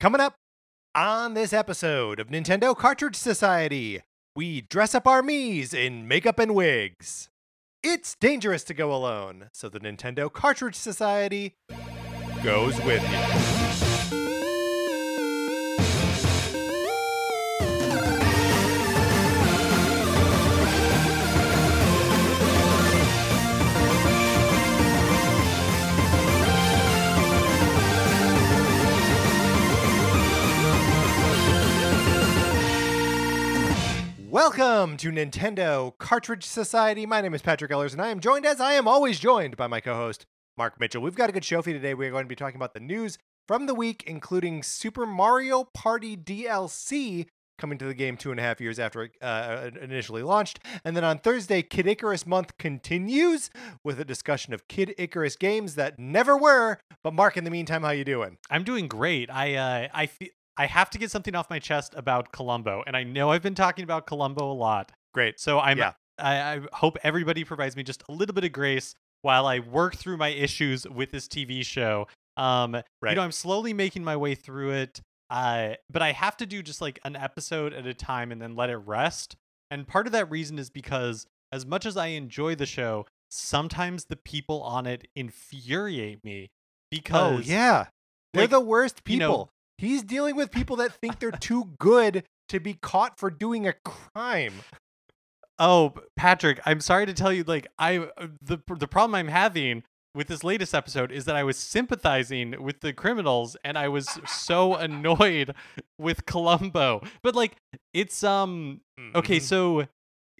Coming up on this episode of Nintendo Cartridge Society, we dress up our Mii's in makeup and wigs. It's dangerous to go alone, so the Nintendo Cartridge Society goes with you. Welcome to Nintendo Cartridge Society. My name is Patrick Ellers, and I am joined, as I am always joined, by my co host, Mark Mitchell. We've got a good show for you today. We're going to be talking about the news from the week, including Super Mario Party DLC coming to the game two and a half years after it uh, initially launched. And then on Thursday, Kid Icarus Month continues with a discussion of Kid Icarus games that never were. But Mark, in the meantime, how you doing? I'm doing great. I uh, I fe- I have to get something off my chest about Columbo, and I know I've been talking about Columbo a lot. Great. So I'm Yeah. I, I hope everybody provides me just a little bit of grace while I work through my issues with this TV show. Um, Right. you know, I'm slowly making my way through it. Uh, but I have to do just like an episode at a time and then let it rest. And part of that reason is because as much as I enjoy the show, sometimes the people on it infuriate me because Oh yeah, they're like, the worst you know- people. He's dealing with people that think they're too good to be caught for doing a crime. Oh, Patrick, I'm sorry to tell you like I uh, the the problem I'm having with this latest episode is that I was sympathizing with the criminals and I was so annoyed with Columbo. But like it's um okay, Mhm. so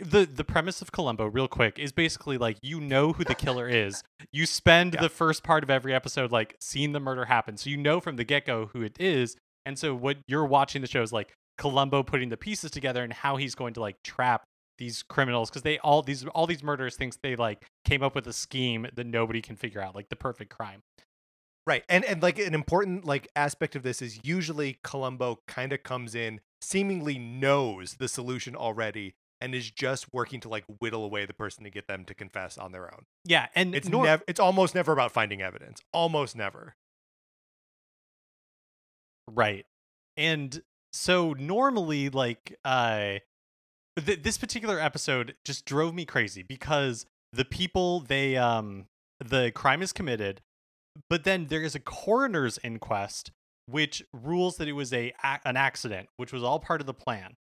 the the premise of Columbo real quick is basically like you know who the killer is. You spend Yeah. the first part of every episode like seeing the murder happen. So you know from the get-go who it is. And so what you're watching the show is like Columbo putting the pieces together and how he's going to like trap these criminals because they all these all these murderers thinks they like came up with a scheme that nobody can figure out like the perfect crime Right, and and like an important like aspect of this is usually Columbo kind of comes in, seemingly knows the solution already, and is just working to like whittle away the person to get them to confess on their own. yeah and It's nor- never. It's almost never about finding evidence. Almost never. right and so normally like uh th- this particular episode just drove me crazy because the people they um the crime is committed but then there is a coroner's inquest which rules that it was a a- an accident which was all part of the plan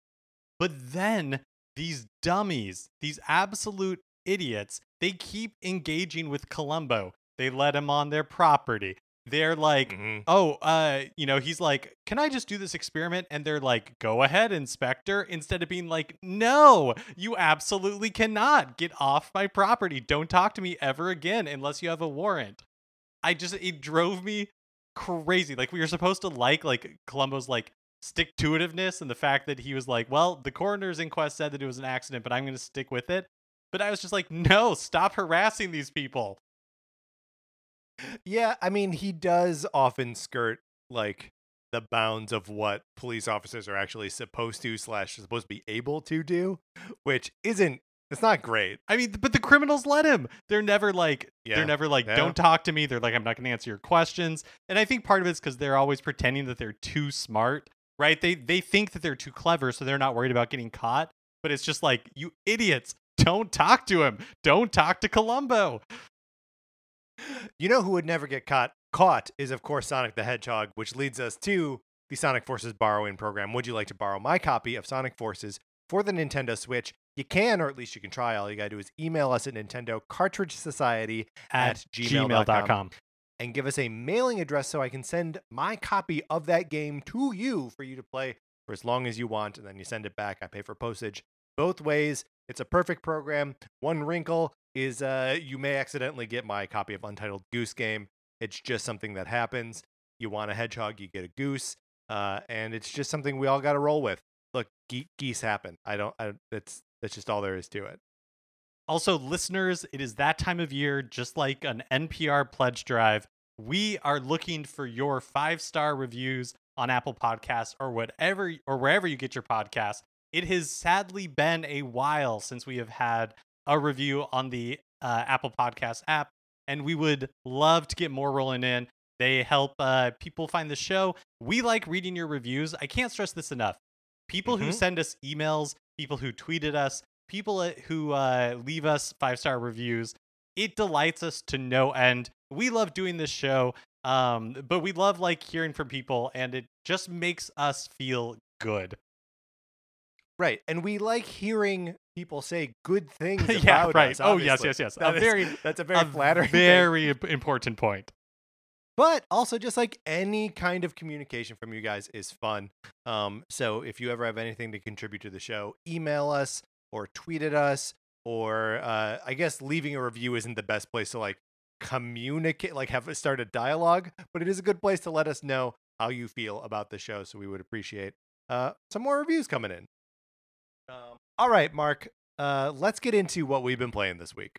but then these dummies these absolute idiots they keep engaging with columbo. They let him on their property. They're like Mhm. oh uh you know he's like can i just do this experiment and they're like go ahead inspector instead of being like no you absolutely cannot. Get off my property. Don't talk to me ever again unless you have a warrant. I just it drove me crazy. Like we were supposed to like like columbo's like stick to itiveness and the fact that he was like well the coroner's inquest said that it was an accident but i'm going to stick with it but i was just like no stop harassing these people Yeah, I mean, he does often skirt like the bounds of what police officers are actually supposed to slash supposed to be able to do, which isn't. It's not great. I mean, but the criminals let him. They're never like, Yeah, they're never like, yeah. don't talk to me. They're like, I'm not going to answer your questions. And I think part of it's because they're always pretending that they're too smart, right? They they think that they're too clever, so they're not worried about getting caught. But it's just like, you idiots, don't talk to him. Don't talk to Columbo. You know who would never get caught? Caught is of course Sonic the Hedgehog, which leads us to the Sonic Forces borrowing program. Would you like to borrow my copy of Sonic Forces for the Nintendo Switch? You can, or at least you can try. All you gotta do is email us at Nintendo Cartridge Society At, At gmail.com. gmail.com. and give us a mailing address so I can send my copy of that game to you for you to play for as long as you want. And then you send it back. I pay for postage both ways. It's a perfect program. One wrinkle is uh, you may accidentally get my copy of Untitled Goose Game. It's just something that happens. You want a hedgehog, you get a goose. Uh, and it's just something we all got to roll with. Look, ge- geese happen. I don't, I, that's, that's just all there is to it. Also, listeners, it is that time of year, just like an NPR pledge drive. We are looking for your five star reviews on Apple Podcasts or whatever or wherever you get your podcasts. It has sadly been a while since we have had a review on the uh, Apple Podcast app, and we would love to get more rolling in. They help uh, people find the show. We like reading your reviews. I can't stress this enough. People who Mhm. send us emails, people who tweeted us, people uh, who uh, leave us five star reviews, it delights us to no end. We love doing this show, um, but we love like hearing from people, and it just makes us feel good. Right. And we like hearing people say good things yeah, about right. us. oh yes, yes, yes. That a is- very, that's a very a flattering very imp- important point. but also just like any kind of communication from you guys is fun um so if you ever have anything to contribute to the show email us or tweet at us or uh i guess leaving a review isn't the best place to like communicate like have a start a dialogue but it is a good place to let us know how you feel about the show so we would appreciate uh some more reviews coming in. Um, all right mark uh let's get into what we've been playing this week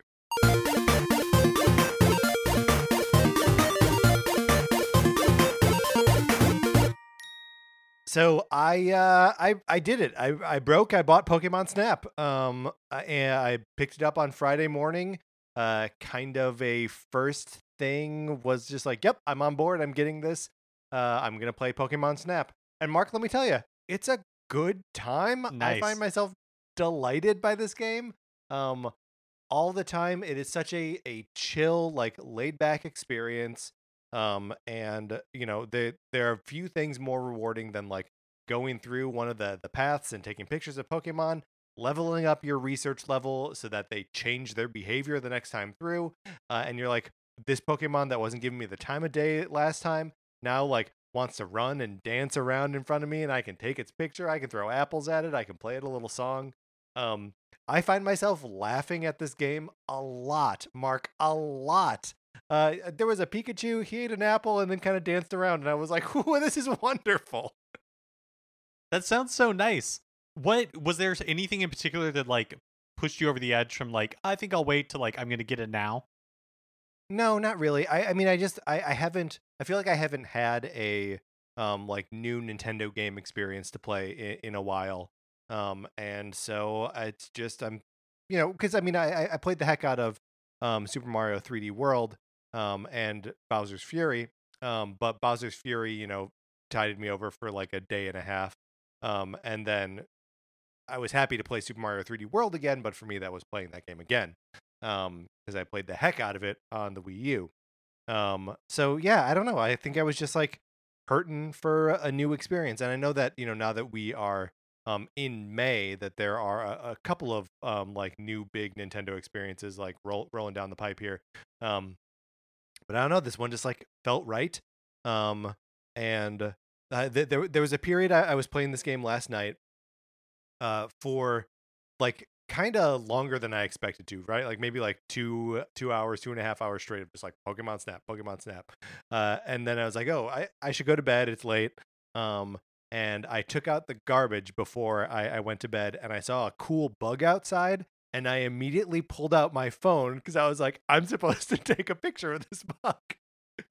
So I uh I I did it. I I broke. I bought Pokemon Snap. Um and I picked it up on Friday morning. Uh kind of a first thing was just like, "Yep, I'm on board. I'm getting this. Uh I'm going to play Pokemon Snap." And Mark, let me tell you, it's a good time. I find myself delighted by this game. Um all the time it is such a a chill like laid back experience um and you know there there are few things more rewarding than like going through one of the the paths and taking pictures of pokemon leveling up your research level so that they change their behavior the next time through uh, and you're like this pokemon that wasn't giving me the time of day last time now like wants to run and dance around in front of me and i can take its picture i can throw apples at it i can play it a little song. Um i find myself laughing at this game a lot mark a lot uh, there was a Pikachu. He ate an apple and then kind of danced around, and I was like, "Ooh, this is wonderful." That sounds so nice. What was there anything in particular that like pushed you over the edge from like I think I'll wait to like I'm gonna get it now? No, not really. I, I mean, I just, I, I haven't. I feel like I haven't had a um like new Nintendo game experience to play in, in a while. Um, and so it's just I'm, you know, because I mean, I I- I played the heck out of um Super Mario 3D World um and Bowser's Fury. Um, but Bowser's Fury, you know, tided me over for like a day and a half. Um, and then I was happy to play Super Mario 3D World again, but for me that was playing that game again. Um, because I played the heck out of it on the Wii U. Um, so yeah, I don't know. I think I was just like hurting for a new experience, and I know that you know now that we are um in May, that there are a, a couple of um like new big Nintendo experiences like roll, rolling down the pipe here. Um, but I don't know. This one just like felt right. Um, and uh, th- there there was a period I, I was playing this game last night. Uh, for like kind of longer than I expected to, right? Like maybe like two two hours, two and a half hours straight of just like Pokemon Snap, Pokemon Snap. Uh, and then I was like, oh, I, I should go to bed. It's late. Um, and I took out the garbage before I, I went to bed, and I saw a cool bug outside, and I immediately pulled out my phone because I was like, I'm supposed to take a picture of this bug.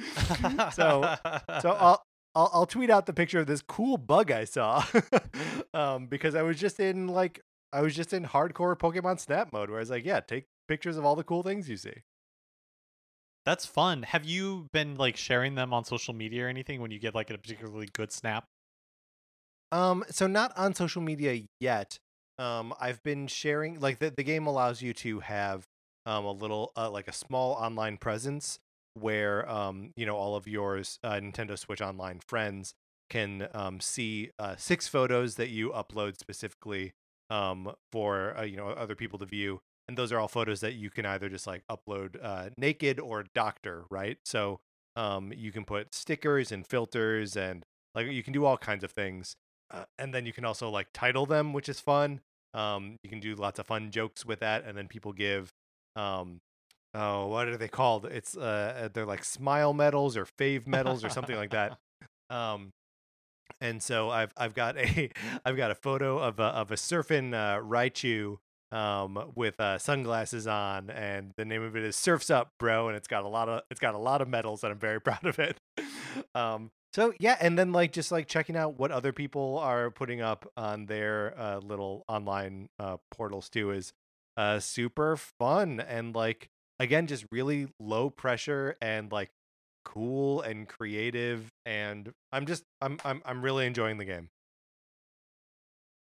so so I'll, I'll I'll tweet out the picture of this cool bug I saw, um, because I was just in like I was just in hardcore Pokemon Snap mode, where I was like, yeah, take pictures of all the cool things you see. That's fun. Have you been like sharing them on social media or anything when you get like a particularly good snap? Um, so not on social media yet. Um, I've been sharing like the the game allows you to have um a little uh, like a small online presence where um you know all of yours uh, Nintendo Switch Online friends can um see uh, six photos that you upload specifically um for uh, you know other people to view and those are all photos that you can either just like upload uh naked or doctor right? So um you can put stickers and filters and like you can do all kinds of things uh, and then you can also like title them which is fun. Um you can do lots of fun jokes with that and then people give um oh what are they called? It's uh they're like smile medals or fave medals or something like that. Um and so I've I've got a I've got a photo of a of a surfing uh, Raichu um with uh, sunglasses on and the name of it is Surfs Up Bro and it's got a lot of it's got a lot of medals and I'm very proud of it. um so yeah and then like just like checking out what other people are putting up on their uh, little online uh, portals too is uh super fun and like again just really low pressure and like cool and creative and I'm just I'm I'm I'm really enjoying the game.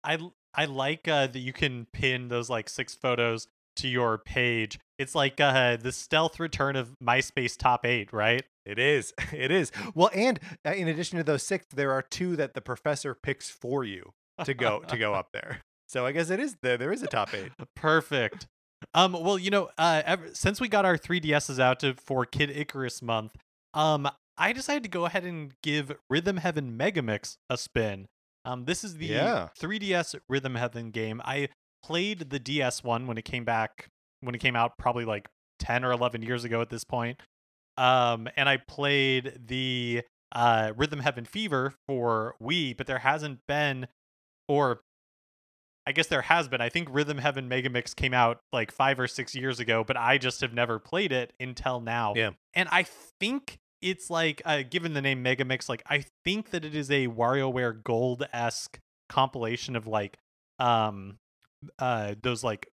I I like uh, that you can pin those like six photos to your page. It's like uh, the stealth return of MySpace top eight, right? It is. It is. Well, and uh, in addition to those six, there are two that the professor picks for you to go to go up there. So I guess it is there. There is a top eight. Perfect. Um. Well, you know, uh, ever, since we got our 3DSs out to, for Kid Icarus month, um, I decided to go ahead and give Rhythm Heaven Megamix a spin. Um, this is the Yeah. 3DS Rhythm Heaven game. I played the DS one when it came back when it came out, probably like 10 or 11 years ago at this point. Um, and I played the uh, Rhythm Heaven Fever for Wii, but there hasn't been, or I guess there has been. I think Rhythm Heaven Megamix came out like five or six years ago, but I just have never played it until now. Yeah. And I think it's like, uh, given the name Megamix, like I think that it is a WarioWare Gold esque compilation of like, um, uh, those like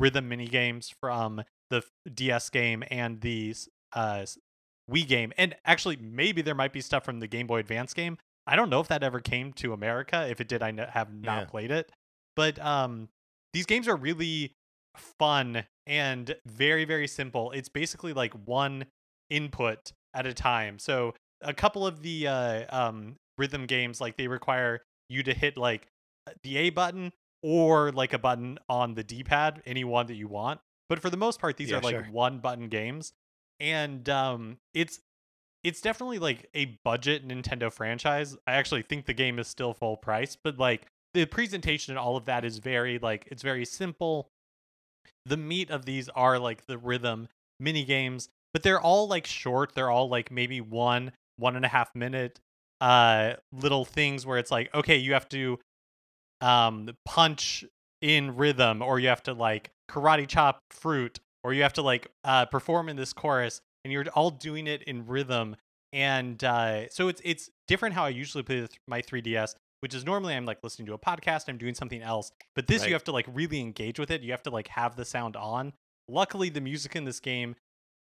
rhythm mini games from the DS game and the uh Wii game. And actually, maybe there might be stuff from the Game Boy Advance game. I don't know if that ever came to America. If it did, I have not Yeah. played it. But um, these games are really fun and very very simple. It's basically like one input at a time. So a couple of the uh, um, rhythm games like they require you to hit like the A button or like a button on the D-pad, any one that you want. But for the most part, these Yeah, are like sure. one button games, and um, it's it's definitely like a budget Nintendo franchise. I actually think the game is still full price, but like the presentation and all of that is very like it's very simple. The meat of these are like the rhythm mini games, but they're all like short. They're all like maybe one one and a half minute uh little things where it's like okay you have to um punch in rhythm or you have to like karate chop fruit or you have to like uh perform in this chorus and you're all doing it in rhythm and uh so it's it's different how I usually play my 3DS which is normally I'm like listening to a podcast I'm doing something else but this Right. you have to like really engage with it you have to like have the sound on luckily the music in this game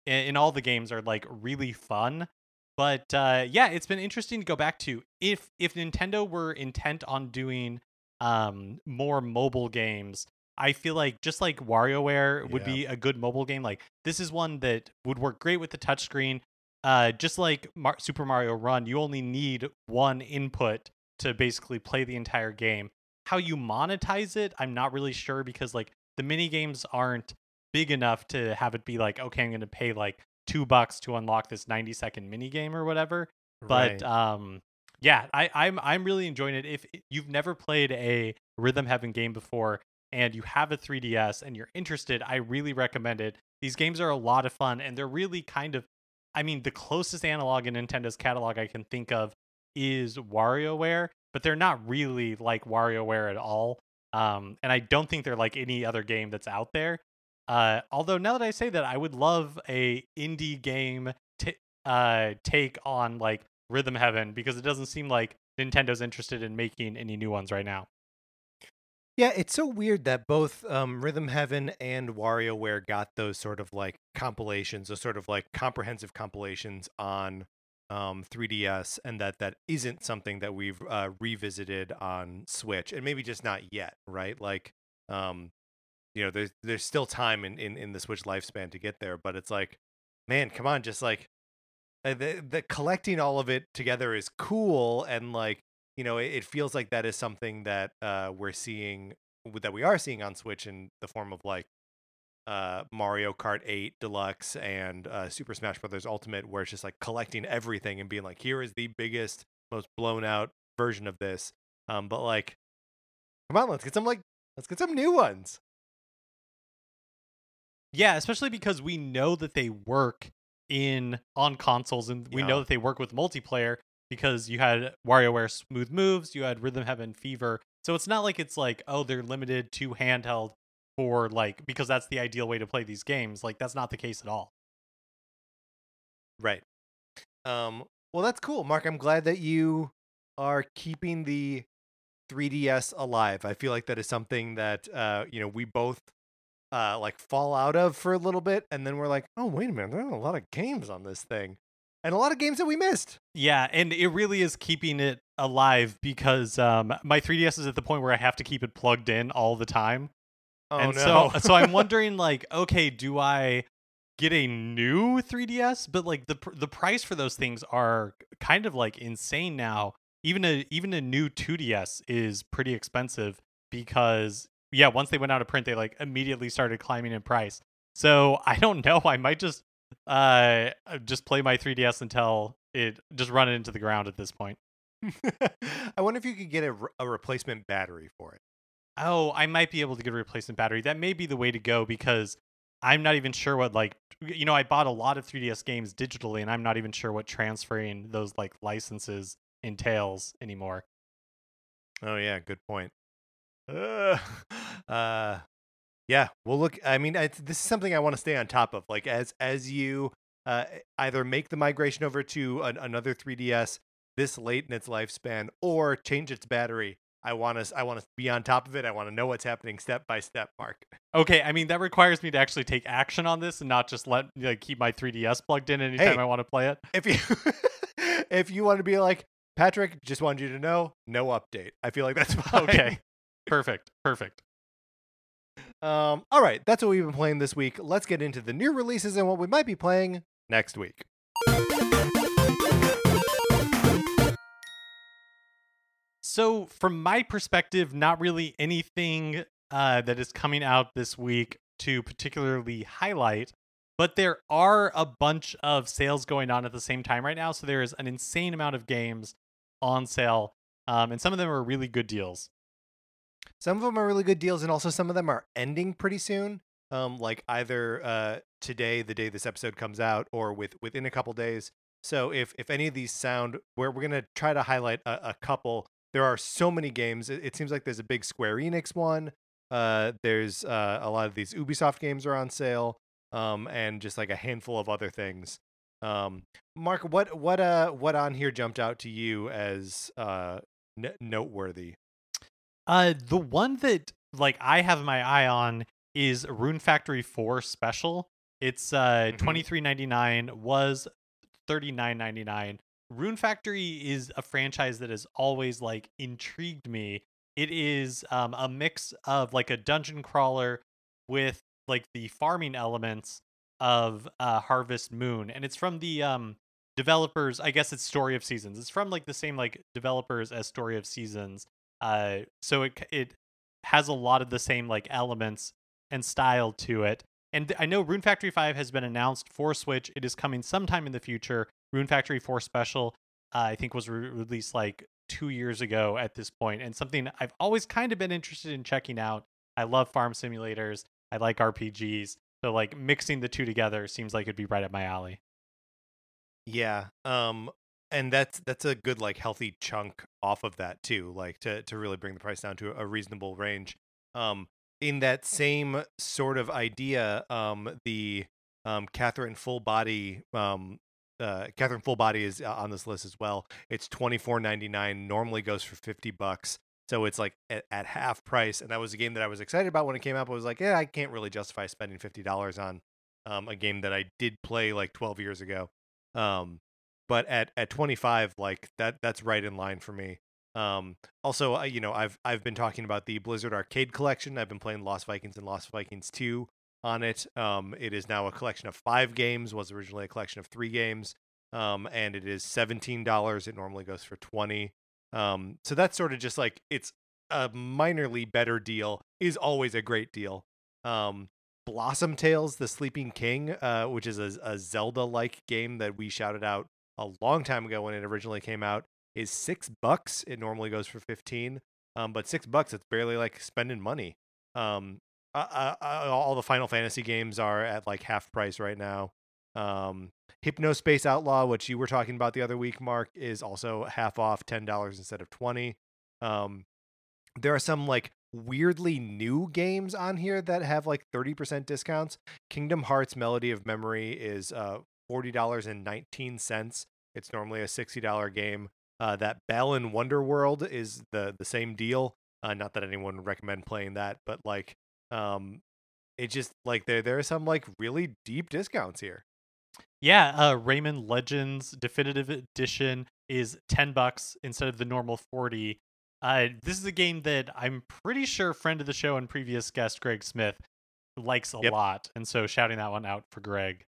in all the games are like really fun but uh yeah it's been interesting to go back to if if Nintendo were intent on doing um more mobile games. I feel like just like WarioWare would Yeah. be a good mobile game like this is one that would work great with the touchscreen uh just like Mar- super mario run you only need one input to basically play the entire game. How you monetize it i'm not really sure because like the mini games aren't big enough to have it be like okay i'm going to pay like two bucks to unlock this 90 second mini game or whatever but um yeah I, i'm i'm really enjoying it if you've never played a rhythm heaven game before and you have a 3ds and you're interested i really recommend it these games are a lot of fun and they're really kind of i mean the closest analog in nintendo's catalog i can think of is WarioWare, but they're not really like WarioWare at all. Um, and I don't think they're like any other game that's out there. Uh, although now that I say that, I would love a indie game t- uh, take on like Rhythm Heaven because it doesn't seem like Nintendo's interested in making any new ones right now. Yeah, it's so weird that both um, Rhythm Heaven and WarioWare got those sort of like compilations, those sort of like comprehensive compilations on um, 3DS, and that that isn't something that we've uh, revisited on Switch, and maybe just not yet, right? Like, um, you know, there's there's still time in, in in the Switch lifespan to get there, but it's like, man, come on, just like uh, the the collecting all of it together is cool, and like you know, it, it feels like that is something that uh, we're seeing that we are seeing on Switch in the form of like uh, Mario Kart 8 Deluxe and uh, Super Smash Brothers Ultimate, where it's just like collecting everything and being like, here is the biggest, most blown out version of this. Um, but like, come on, let's get some like, let's get some new ones. Yeah, especially because we know that they work in on consoles and we know that they work with multiplayer because you had WarioWare Smooth Moves, you had Rhythm Heaven Fever. So it's not like it's like, oh, they're limited to handheld for like because that's the ideal way to play these games. Like that's not the case at all. Right. Um, well, that's cool, Mark. I'm glad that you are keeping the 3DS alive. I feel like that is something that uh, you know we both uh like fall out of for a little bit, and then we're like, oh wait a minute, there are a lot of games on this thing. and a lot of games that we missed. Yeah, and it really is keeping it alive because um, my 3DS is at the point where I have to keep it plugged in all the time. Oh and no! so so I'm wondering like, okay, do I get a new 3DS? But like the pr- the price for those things are kind of like insane now. Even a even a new 2DS is pretty expensive because yeah, once they went out of print, they like immediately started climbing in price. So I don't know. I might just uh just play my 3DS until it just run it into the ground at this point. I wonder if you could get a, re- a replacement battery for it. Oh, I might be able to get a replacement battery. That may be the way to go because I'm not even sure what like you know I bought a lot of 3DS games digitally and I'm not even sure what transferring those like licenses entails anymore. Oh yeah, good point. Uh, uh yeah, we'll look. I mean, this is something I want to stay on top of. Like as as you uh, either make the migration over to an, another 3DS this late in its lifespan, or change its battery. I want to I want to be on top of it. I want to know what's happening step by step, Mark. Okay, I mean that requires me to actually take action on this and not just let like keep my 3DS plugged in anytime Hey. I want to play it. If you if you want to be like Patrick, just wanted you to know, no update. I feel like that's fine. Okay. Perfect. Perfect. Um, all right, that's what we've been playing this week. Let's get into the new releases and what we might be playing next week. So, from my perspective, not really anything uh, that is coming out this week to particularly highlight, but there are a bunch of sales going on at the same time right now. So, there is an insane amount of games on sale, um, and some of them are really good deals. Some of them are really good deals, and also some of them are ending pretty soon. Um, like either uh, today, the day this episode comes out, or with within a couple days. So if if any of these sound, we're we're gonna try to highlight a, a couple. There are so many games. It, it seems like there's a big Square Enix one. Uh, there's uh, a lot of these Ubisoft games are on sale, um, and just like a handful of other things. Um, Mark, what what uh what on here jumped out to you as uh n- noteworthy? Uh, the one that like I have my eye on is Rune Factory 4 Special. It's uh Mhm. ninety nine was thirty nine ninety nine. Rune Factory is a franchise that has always like intrigued me. It is um a mix of like a dungeon crawler with like the farming elements of uh Harvest Moon, and it's from the um developers. I guess it's Story of Seasons. It's from like the same like developers as Story of Seasons. Uh, so it it has a lot of the same like elements and style to it. And I know Rune Factory 5 has been announced for Switch. It is coming sometime in the future. Rune Factory 4 Special, uh, I think, was re- released like two years ago at this point, and something I've always kind of been interested in checking out. I love farm simulators. I like RPGs. So like mixing the two together seems like it'd be right up my alley. Yeah. Um and that's that's a good like healthy chunk off of that too, like to to really bring the price down to a reasonable range. Um in that same sort of idea, um the um Catherine Full Body um uh Catherine Full Body is uh, on this list as well. It's 24.99, normally goes for 50 bucks. So it's like at, at half price and that was a game that I was excited about when it came out. I was like, yeah, I can't really justify spending $50 on um a game that I did play like 12 years ago. Um, but at at 25, like that that's right in line for me. Um, also, uh, you know, I've I've been talking about the Blizzard Arcade Collection. I've been playing Lost Vikings and Lost Vikings 2 on it. Um, it is now a collection of five games. Was originally a collection of three games. Um, and it is seventeen dollars. It normally goes for twenty. Um, so that's sort of just like it's a minorly better deal. Is always a great deal. Um, Blossom Tales: The Sleeping King, uh, which is a, a Zelda-like game that we shouted out a long time ago when it originally came out, is six bucks. It normally goes for fifteen, um, but six bucks it's barely like spending money. Um, all the Final Fantasy games are at like half price right now. Um, Hypnospace Outlaw, which you were talking about the other week, Mark, is also half off, ten dollars instead of twenty. Um, there are some like weirdly new games on here that have like 30% discounts. Kingdom Hearts Melody of Memory is uh $40.19. It's normally a $60 game. Uh, that Balan Wonderworld is the the same deal. Uh, not that anyone would recommend playing that, but like um it just like there there are some like really deep discounts here. Yeah, uh, Rayman Legends Definitive Edition is ten bucks instead of the normal forty. Uh, this is a game that I'm pretty sure friend of the show and previous guest Greg Smith likes a Yep. lot, and so shouting that one out for Greg.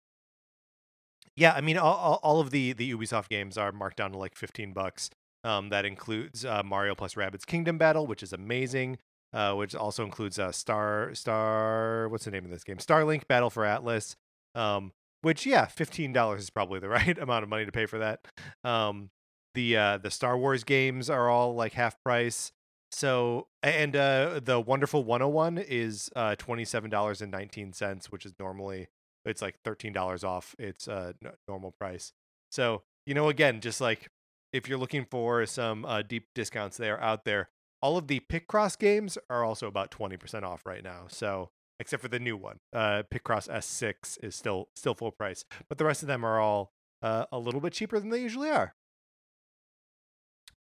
Yeah, I mean, all, all, of the the Ubisoft games are marked down to like fifteen bucks. Um, that includes uh, Mario plus Rabbids Kingdom Battle, which is amazing. Uh, which also includes uh, Star Star. What's the name of this game? Starlink Battle for Atlas. Um, which yeah, fifteen dollars is probably the right amount of money to pay for that. Um, the uh, the Star Wars games are all like half price. So and uh, the Wonderful 101 is uh, twenty seven dollars and nineteen cents, which is normally it's like thirteen dollars off its uh, normal price. So you know, again, just like if you're looking for some uh, deep discounts, they are out there. All of the Picross games are also about twenty percent off right now. So except for the new one, uh, Picross S6 is still still full price, but the rest of them are all uh, a little bit cheaper than they usually are.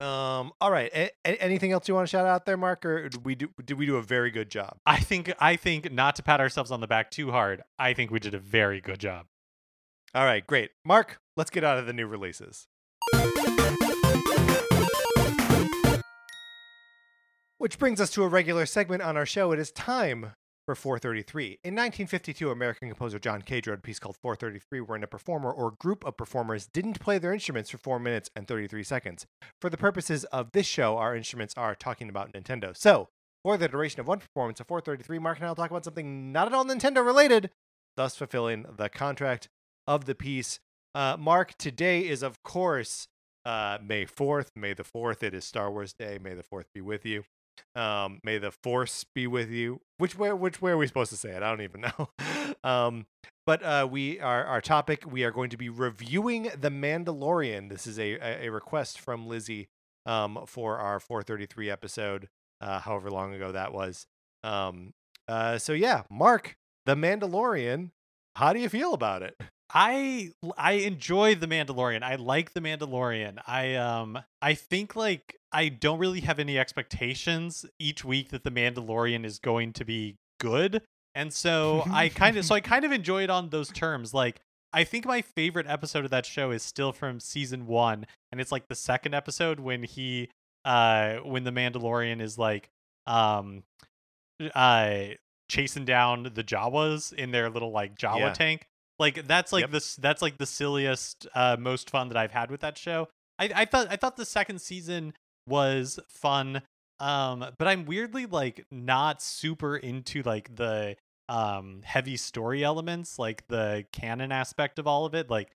Um. All right. A- anything else you want to shout out there, Mark, or did we do did we do a very good job? I think I think not to pat ourselves on the back too hard. I think we did a very good job. All right. Great, Mark. Let's get out of the new releases. Which brings us to a regular segment on our show. It is time for 433. In 1952, American composer John Cage wrote a piece called 433, wherein a performer or group of performers didn't play their instruments for 4 minutes and 33 seconds. For the purposes of this show, our instruments are talking about Nintendo. So, for the duration of one performance of 433, Mark and I will talk about something not at all Nintendo related, thus fulfilling the contract of the piece. Uh, Mark, today is, of course, uh, May 4th. May the 4th. It is Star Wars Day. May the 4th be with you. Um, may the force be with you. Which way? Which way are we supposed to say it? I don't even know. um, but uh, we are our topic. We are going to be reviewing the Mandalorian. This is a a, request from Lizzie um, for our 433 episode. Uh, however long ago that was. Um, uh, so yeah, Mark, the Mandalorian. How do you feel about it? I I enjoy the Mandalorian. I like the Mandalorian. I um I think like I don't really have any expectations each week that the Mandalorian is going to be good. And so I kind of so I kind of enjoy it on those terms. Like I think my favorite episode of that show is still from season 1 and it's like the second episode when he uh when the Mandalorian is like um uh chasing down the Jawas in their little like Jawa Yeah. tank. Like that's like Yep. this that's like the silliest, uh, most fun that I've had with that show. I, I thought I thought the second season was fun. Um, but I'm weirdly like not super into like the um heavy story elements, like the canon aspect of all of it. Like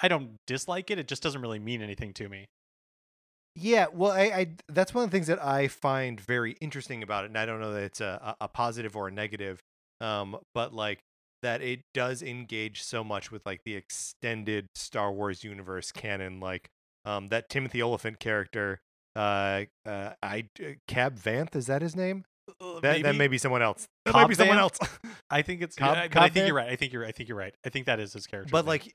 I don't dislike it, it just doesn't really mean anything to me. Yeah, well, I, I that's one of the things that I find very interesting about it, and I don't know that it's a, a positive or a negative, um, but like that it does engage so much with like the extended Star Wars universe canon, like um, that Timothy Olyphant character, uh, uh, I uh, Cab Vanth, is that his name? Uh, That that may be someone else. That Cobb might be someone else. I think it's Cobb- yeah, Cobb I think Vanth? you're right. I think you're I think you're right. I think that is his character. but like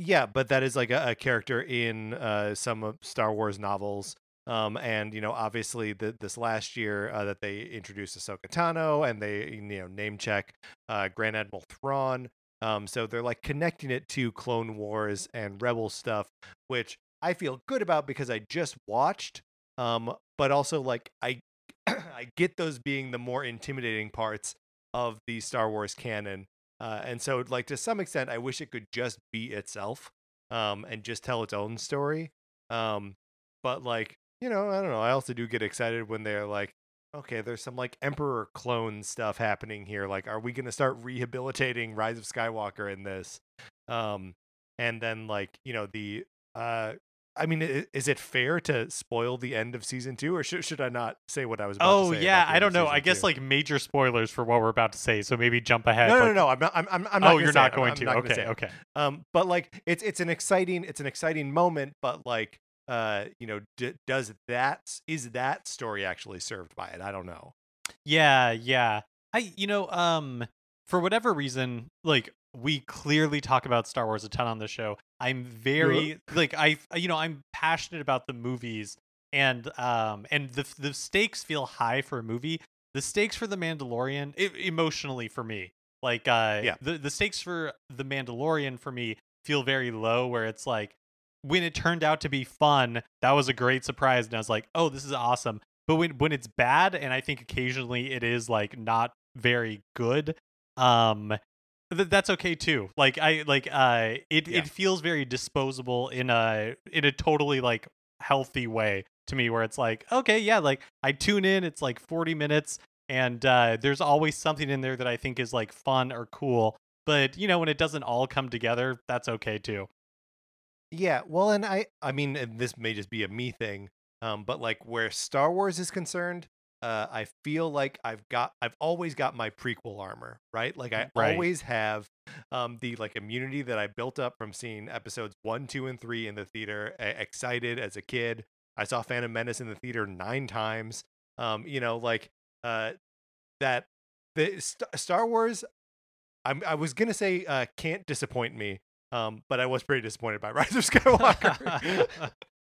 yeah but that is like a, a character in uh some of star wars novels um and you know obviously the, this last year uh, that they introduced Ahsoka Tano and they you know name check uh grand admiral thrawn um so they're like connecting it to clone wars and rebel stuff which i feel good about because i just watched um but also like i i get those being the more intimidating parts of the star wars canon uh, and so, like to some extent, I wish it could just be itself, um, and just tell its own story. Um, but like, you know, I don't know. I also do get excited when they're like, okay, there's some like Emperor clone stuff happening here. Like, are we gonna start rehabilitating Rise of Skywalker in this? Um, and then like, you know, the uh, I mean, is it fair to spoil the end of season two, or should should I not say what I was? About Oh to say yeah, I don't know. I guess two? like major spoilers for what we're about to say. So maybe jump ahead. no, no, like- no, no. I'm not. I'm, I'm, I'm not. oh, you're not it. I'm- going I'm to. not okay, okay. um but like it's it's an exciting it's an exciting moment but like uh you know d- does that is that story actually served by it i don't know Yeah, yeah. I you know, um for whatever reason, like we clearly talk about Star Wars a ton on the show. I'm very like I you know, I'm passionate about the movies and um and the the stakes feel high for a movie. The stakes for The Mandalorian e- emotionally for me. Like uh Yeah. the the stakes for The Mandalorian for me feel very low where it's like when it turned out to be fun, that was a great surprise and I was like, "Oh, this is awesome." But when when it's bad and I think occasionally it is like not very good, um th- that's okay too. Like I like uh it Yeah. it feels very disposable in a in a totally like healthy way to me where it's like, okay, yeah, like I tune in, it's like 40 minutes and uh there's always something in there that I think is like fun or cool. But, you know, when it doesn't all come together, that's okay too. Yeah, well, and I, I mean, and this may just be a me thing, um, but like where Star Wars is concerned, uh, I feel like I've got, I've always got my prequel armor, right? Like I Right. always have, um, the like immunity that I built up from seeing episodes one, two, and three in the theater. excited as a kid, I saw Phantom Menace in the theater nine times. Um, you know, like, uh, that the St- Star Wars. I'm, I was gonna say uh, can't disappoint me, um, but I was pretty disappointed by Rise of Skywalker.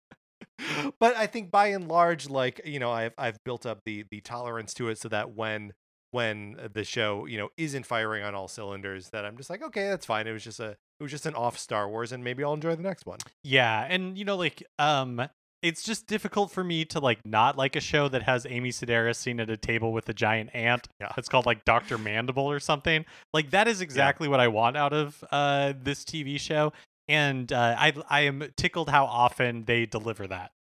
but I think by and large, like you know, I've I've built up the the tolerance to it so that when when the show you know isn't firing on all cylinders, that I'm just like, okay, that's fine. It was just a it was just an off Star Wars, and maybe I'll enjoy the next one. Yeah, and you know, like, um, it's just difficult for me to like not like a show that has Amy Sedaris seen at a table with a giant ant. Yeah. It's called like Doctor Mandible or something. Like that is exactly what I want out of uh this TV show, and uh, I I am tickled how often they deliver that.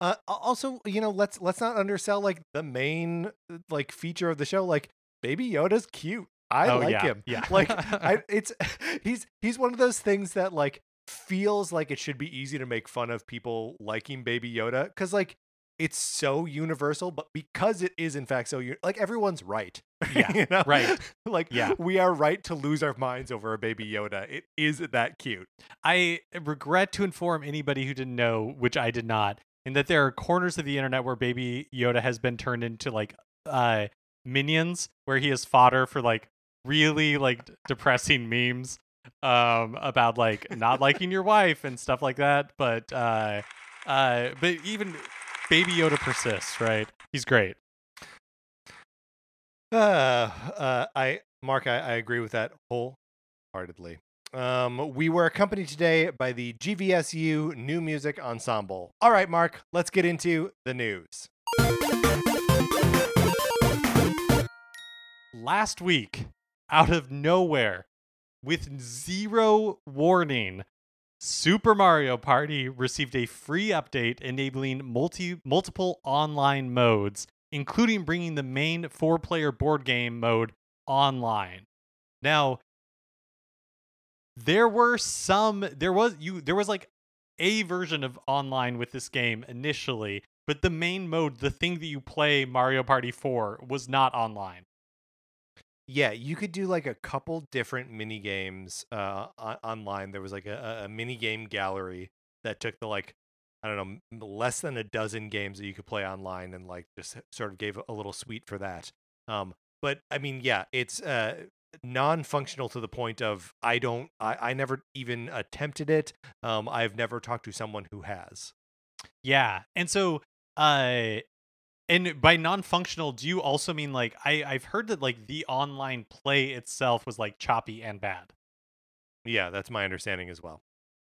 Uh, also, you know, let's let's not undersell like the main uh, like feature of the show. Like, Baby Yoda's cute. I Oh, like yeah, him. yeah. like, I it's he's he's one of those things that like feels like it should be easy to make fun of people liking Baby Yoda because like it's so universal, but because it is in fact so like everyone's right. Yeah, you know? right. Like, Yeah. we are right to lose our minds over a Baby Yoda. It is that cute. I regret to inform anybody who didn't know, which I did not, in that there are corners of the internet where Baby Yoda has been turned into like uh minions, where he is fodder for like really like depressing memes um about like not liking your wife and stuff like that. But uh uh but even Baby Yoda persists, right? He's great. Uh, uh, I Mark, I, I agree with that wholeheartedly. Um, we were accompanied today by the GVSU New Music Ensemble. All right, Mark, let's get into the news. last week, out of nowhere, with zero warning, Super Mario Party received a free update enabling multi multiple online modes, including bringing the main four-player board game mode online. Now, there were some there was you there was like a version of online with this game initially, but the main mode, the thing that you play Mario Party for was not online. Yeah, you could do like a couple different mini games uh, online. There was like a, a- a mini game gallery that took the like I don't know less than a dozen games that you could play online, and like just sort of gave a little suite for that. Um, but I mean, yeah, it's uh, non-functional to the point of I don't, I, I never even attempted it. Um, I've never talked to someone who has. Yeah. And so uh and by non-functional, do you also mean like I I've heard that like the online play itself was like choppy and bad. Yeah, that's my understanding as well.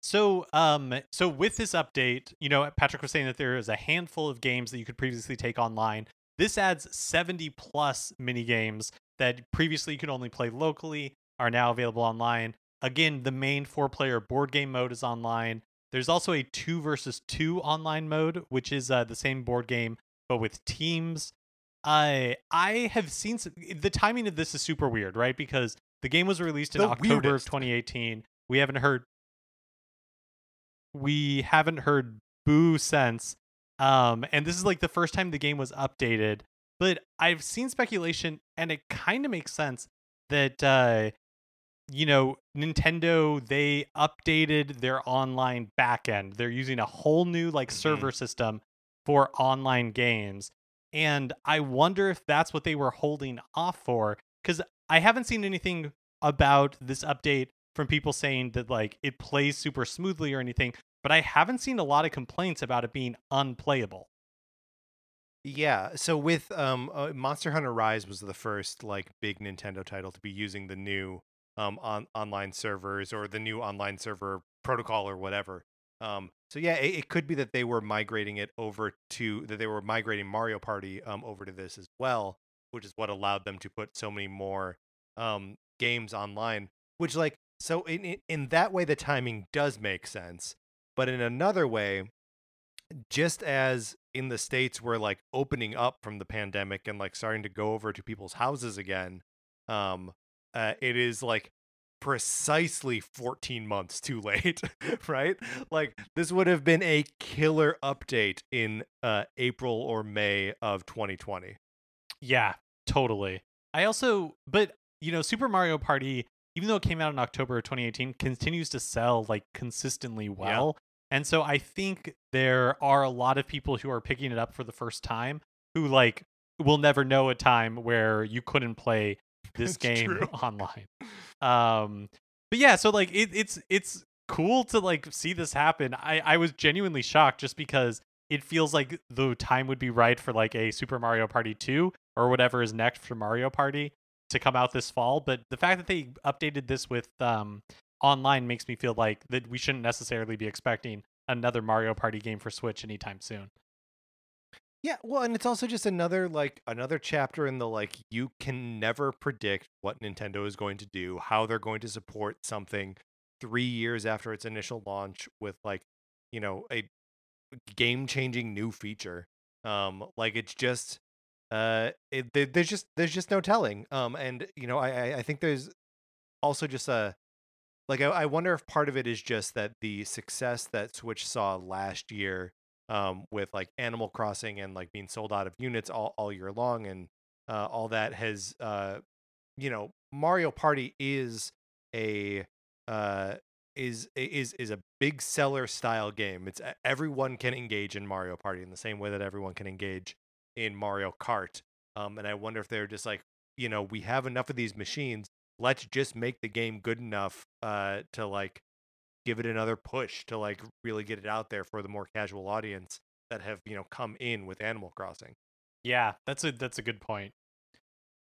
So, um, so with this update, you know, Patrick was saying that there is a handful of games that you could previously take online. This adds 70 plus mini games that previously you could only play locally are now available online. Again, the main four player board game mode is online. There's also a two versus two online mode, which is uh, the same board game but with teams. I I have seen some, the timing of this is super weird, right? Because the game was released in The October weirdest. of 2018. We haven't heard we haven't heard boo since. Um, and this is like the first time the game was updated. But I've seen speculation, and it kind of makes sense that uh, you know Nintendo they updated their online backend. They're using a whole new like Mhm. server system for online games, and I wonder if that's what they were holding off for. Because I haven't seen anything about this update from people saying that like it plays super smoothly or anything, but I haven't seen a lot of complaints about it being unplayable. Yeah, so with um uh, Monster Hunter Rise was the first like big Nintendo title to be using the new um, on online servers or the new online server protocol or whatever. Um, so yeah, it, it could be that they were migrating it over to that they were migrating Mario Party um, over to this as well, which is what allowed them to put so many more um, games online. Which like so in in- in that way the timing does make sense, but in another way, just as in the states we're like opening up from the pandemic and like starting to go over to people's houses again, um, uh, it is like precisely 14 months too late, right? Like this would have been a killer update in uh, April or May of 2020. Yeah, totally. I also, but you know, Super Mario Party, even though it came out in October of 2018, continues to sell like consistently well. And so I think there are a lot of people who are picking it up for the first time who like will never know a time where you couldn't play this game true. online. Um but yeah, so like it, it's it's cool to like see this happen. I I was genuinely shocked just because it feels like the time would be right for like a Super Mario Party 2 or whatever is next for Mario Party to come out this fall, but the fact that they updated this with um online makes me feel like that we shouldn't necessarily be expecting another Mario Party game for Switch anytime soon. Yeah, well, and it's also just another like another chapter in the like you can never predict what Nintendo is going to do, how they're going to support something 3 years after its initial launch with like, you know, a game-changing new feature. Um like it's just uh it, there's just there's just no telling. Um and you know, I I, I think there's also just a like I, I wonder if part of it is just that the success that Switch saw last year um, with like Animal Crossing and like being sold out of units all, all year long and uh, all that has uh, you know Mario Party is a uh, is is is a big seller style game. It's everyone can engage in Mario Party in the same way that everyone can engage in Mario Kart. Um, and I wonder if they're just like you know we have enough of these machines. Let's just make the game good enough uh, to like give it another push to like really get it out there for the more casual audience that have you know come in with Animal Crossing. Yeah, that's a that's a good point.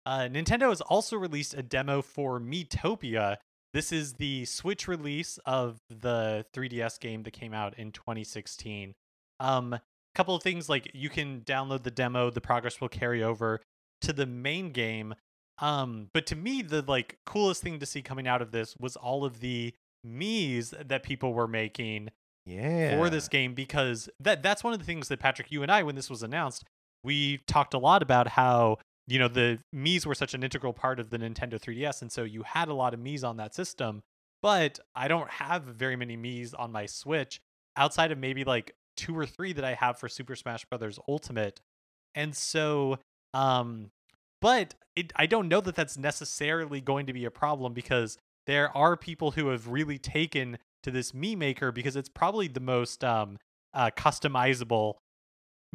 Uh, Nintendo has also released a demo for Miitopia. This is the Switch release of the 3DS game that came out in 2016. Um, couple of things like you can download the demo, the progress will carry over to the main game. Um, but to me, the like coolest thing to see coming out of this was all of the Mii's that people were making Yeah. for this game because that that's one of the things that Patrick, you and I, when this was announced, we talked a lot about how you know the Mii's were such an integral part of the Nintendo 3DS, and so you had a lot of Mii's on that system. But I don't have very many Mii's on my Switch outside of maybe like two or three that I have for Super Smash Brothers Ultimate, and so um, but it, I don't know that that's necessarily going to be a problem because there are people who have really taken to this Mii maker because it's probably the most um, uh, customizable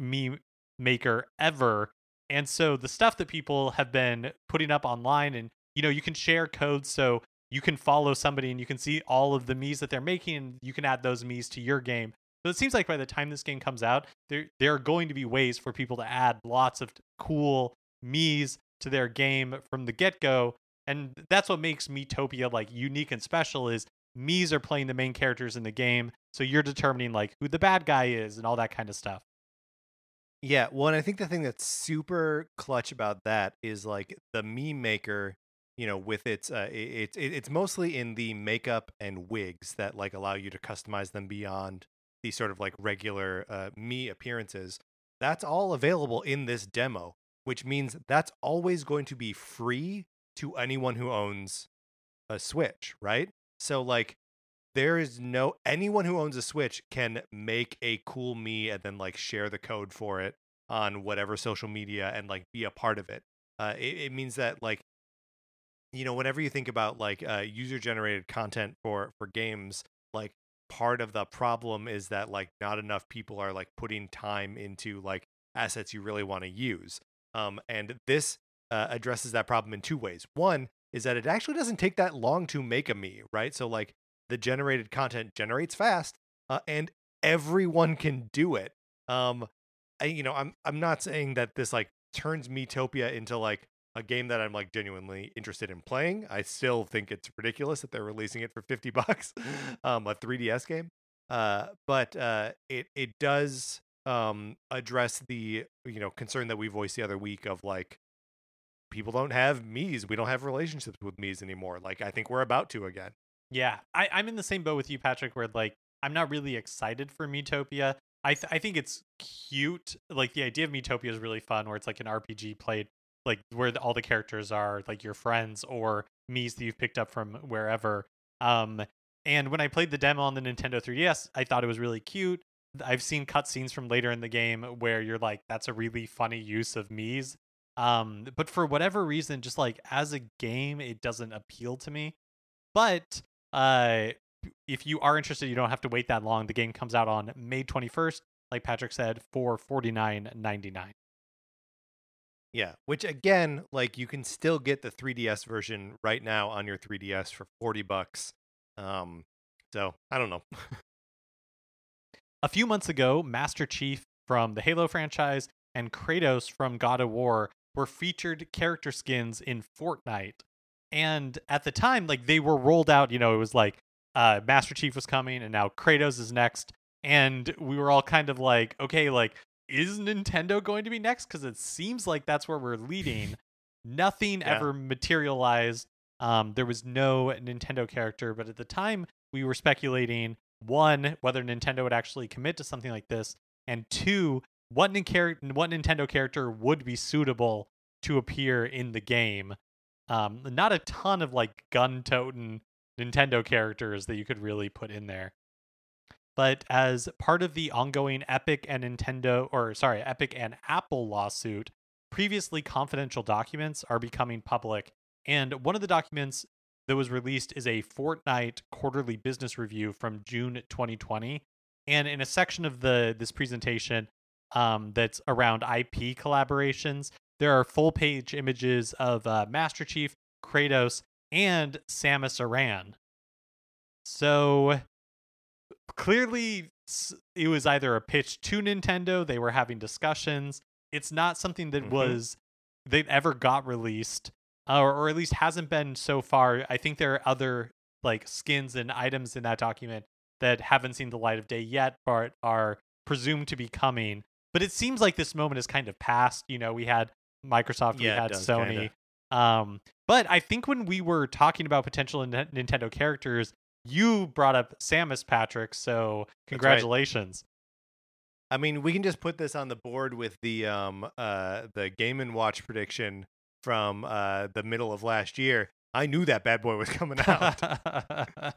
Mii maker ever. And so the stuff that people have been putting up online, and you know, you can share codes so you can follow somebody and you can see all of the Mii's that they're making, and you can add those Mii's to your game. So it seems like by the time this game comes out, there there are going to be ways for people to add lots of cool Mii's to their game from the get go, and that's what makes Miitopia like unique and special. Is Mii's are playing the main characters in the game, so you're determining like who the bad guy is and all that kind of stuff. Yeah, well, and I think the thing that's super clutch about that is like the Mii maker, you know, with its uh, it's it, it's mostly in the makeup and wigs that like allow you to customize them beyond the sort of like regular uh, Mii appearances. That's all available in this demo, which means that's always going to be free to anyone who owns a Switch, right? So like there is no anyone who owns a Switch can make a cool Mii and then like share the code for it on whatever social media and like be a part of it. Uh, it, it means that like you know whenever you think about like uh, user generated content for for games, like part of the problem is that like not enough people are like putting time into like assets you really want to use. Um, and this uh, addresses that problem in two ways. One is that it actually doesn't take that long to make a Mii, right? So like the generated content generates fast, uh, and everyone can do it. Um, I, you know, I'm I'm not saying that this like turns Miitopia into like a game that I'm like genuinely interested in playing. I still think it's ridiculous that they're releasing it for 50 bucks, um, a 3DS game. Uh, but uh, it it does um address the you know concern that we voiced the other week of like people don't have Mii's. We don't have relationships with Mii's anymore. Like I think we're about to again. Yeah, I, I'm in the same boat with you, Patrick. Where like I'm not really excited for Miitopia. I th- I think it's cute. Like the idea of Miitopia is really fun, where it's like an RPG played like where the, all the characters are like your friends or Mii's that you've picked up from wherever. Um, and when I played the demo on the Nintendo 3DS, I thought it was really cute. I've seen cutscenes from later in the game where you're like, that's a really funny use of Mii's. Um, but for whatever reason, just like as a game, it doesn't appeal to me. But uh, if you are interested, you don't have to wait that long. The game comes out on May 21st, like Patrick said, for $49.99. Yeah, which again, like you can still get the 3DS version right now on your 3DS for 40 bucks. Um, so I don't know. A few months ago, Master Chief from the Halo franchise and Kratos from God of War were featured character skins in Fortnite. And at the time, like they were rolled out, you know, it was like uh, Master Chief was coming and now Kratos is next. And we were all kind of like, okay, like, is Nintendo going to be next? Because it seems like that's where we're leading. Nothing Yeah. ever materialized. Um, there was no Nintendo character, but at the time we were speculating one whether Nintendo would actually commit to something like this, and two what, what Nintendo character would be suitable to appear in the game. Um, not a ton of like gun toting Nintendo characters that you could really put in there. But as part of the ongoing Epic and Nintendo, or sorry, Epic and Apple lawsuit, previously confidential documents are becoming public. And one of the documents that was released is a Fortnite quarterly business review from June 2020. And in a section of the this presentation um, that's around IP collaborations, there are full page images of uh, Master Chief, Kratos, and Samus Aran. So clearly, it was either a pitch to Nintendo, they were having discussions. It's not something that Mhm. was that ever got released, or, or at least hasn't been so far. I think there are other like skins and items in that document that haven't seen the light of day yet, but are presumed to be coming. But it seems like this moment is kind of past. You know, we had Microsoft, we Yeah, it had does, Sony. kinda. Um, but I think when we were talking about potential Nin- Nintendo characters, you brought up Samus Patrick. So congratulations. I mean, we can just put this on the board with the um uh the Game and Watch prediction from uh the middle of last year. I knew that bad boy was coming out.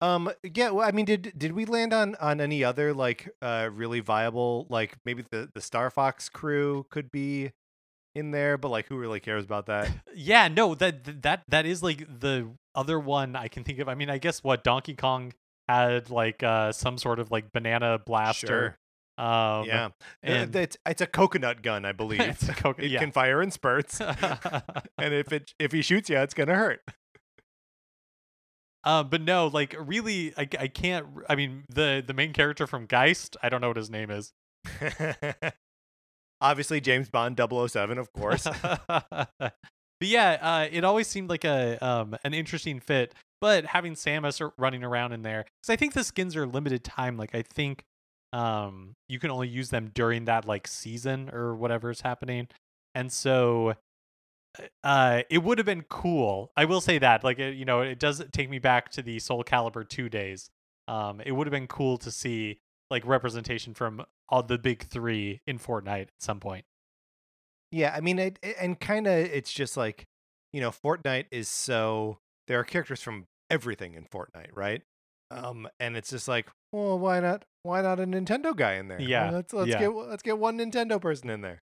um yeah, well, I mean did did we land on on any other like uh really viable like maybe the the Star Fox crew could be in there, but like who really cares about that? yeah, no, that that that is like the other one I can think of. I mean, I guess what Donkey Kong had like uh some sort of like banana blaster. Um, yeah. and- it's it's a coconut gun, I believe. Coco- it yeah. can fire in spurts. and if it if he shoots you, it's going to hurt. Uh, but no, like really, I, I can't. I mean, the the main character from Geist, I don't know what his name is. Obviously, James Bond 007, of course. but yeah, uh, it always seemed like a um an interesting fit. But having Samus running around in there, because I think the skins are limited time. Like I think um you can only use them during that like season or whatever is happening, and so uh it would have been cool. I will say that like it, you know it does take me back to the Soul Calibur two days. Um, it would have been cool to see like representation from all the big three in Fortnite at some point. yeah, I mean, it, it- and kind of it's just like, you know, Fortnite is so there are characters from everything in Fortnite, right? Um, and it's just like, well, why not? Why not a Nintendo guy in there? Yeah, let's let's yeah. get let's get one Nintendo person in there.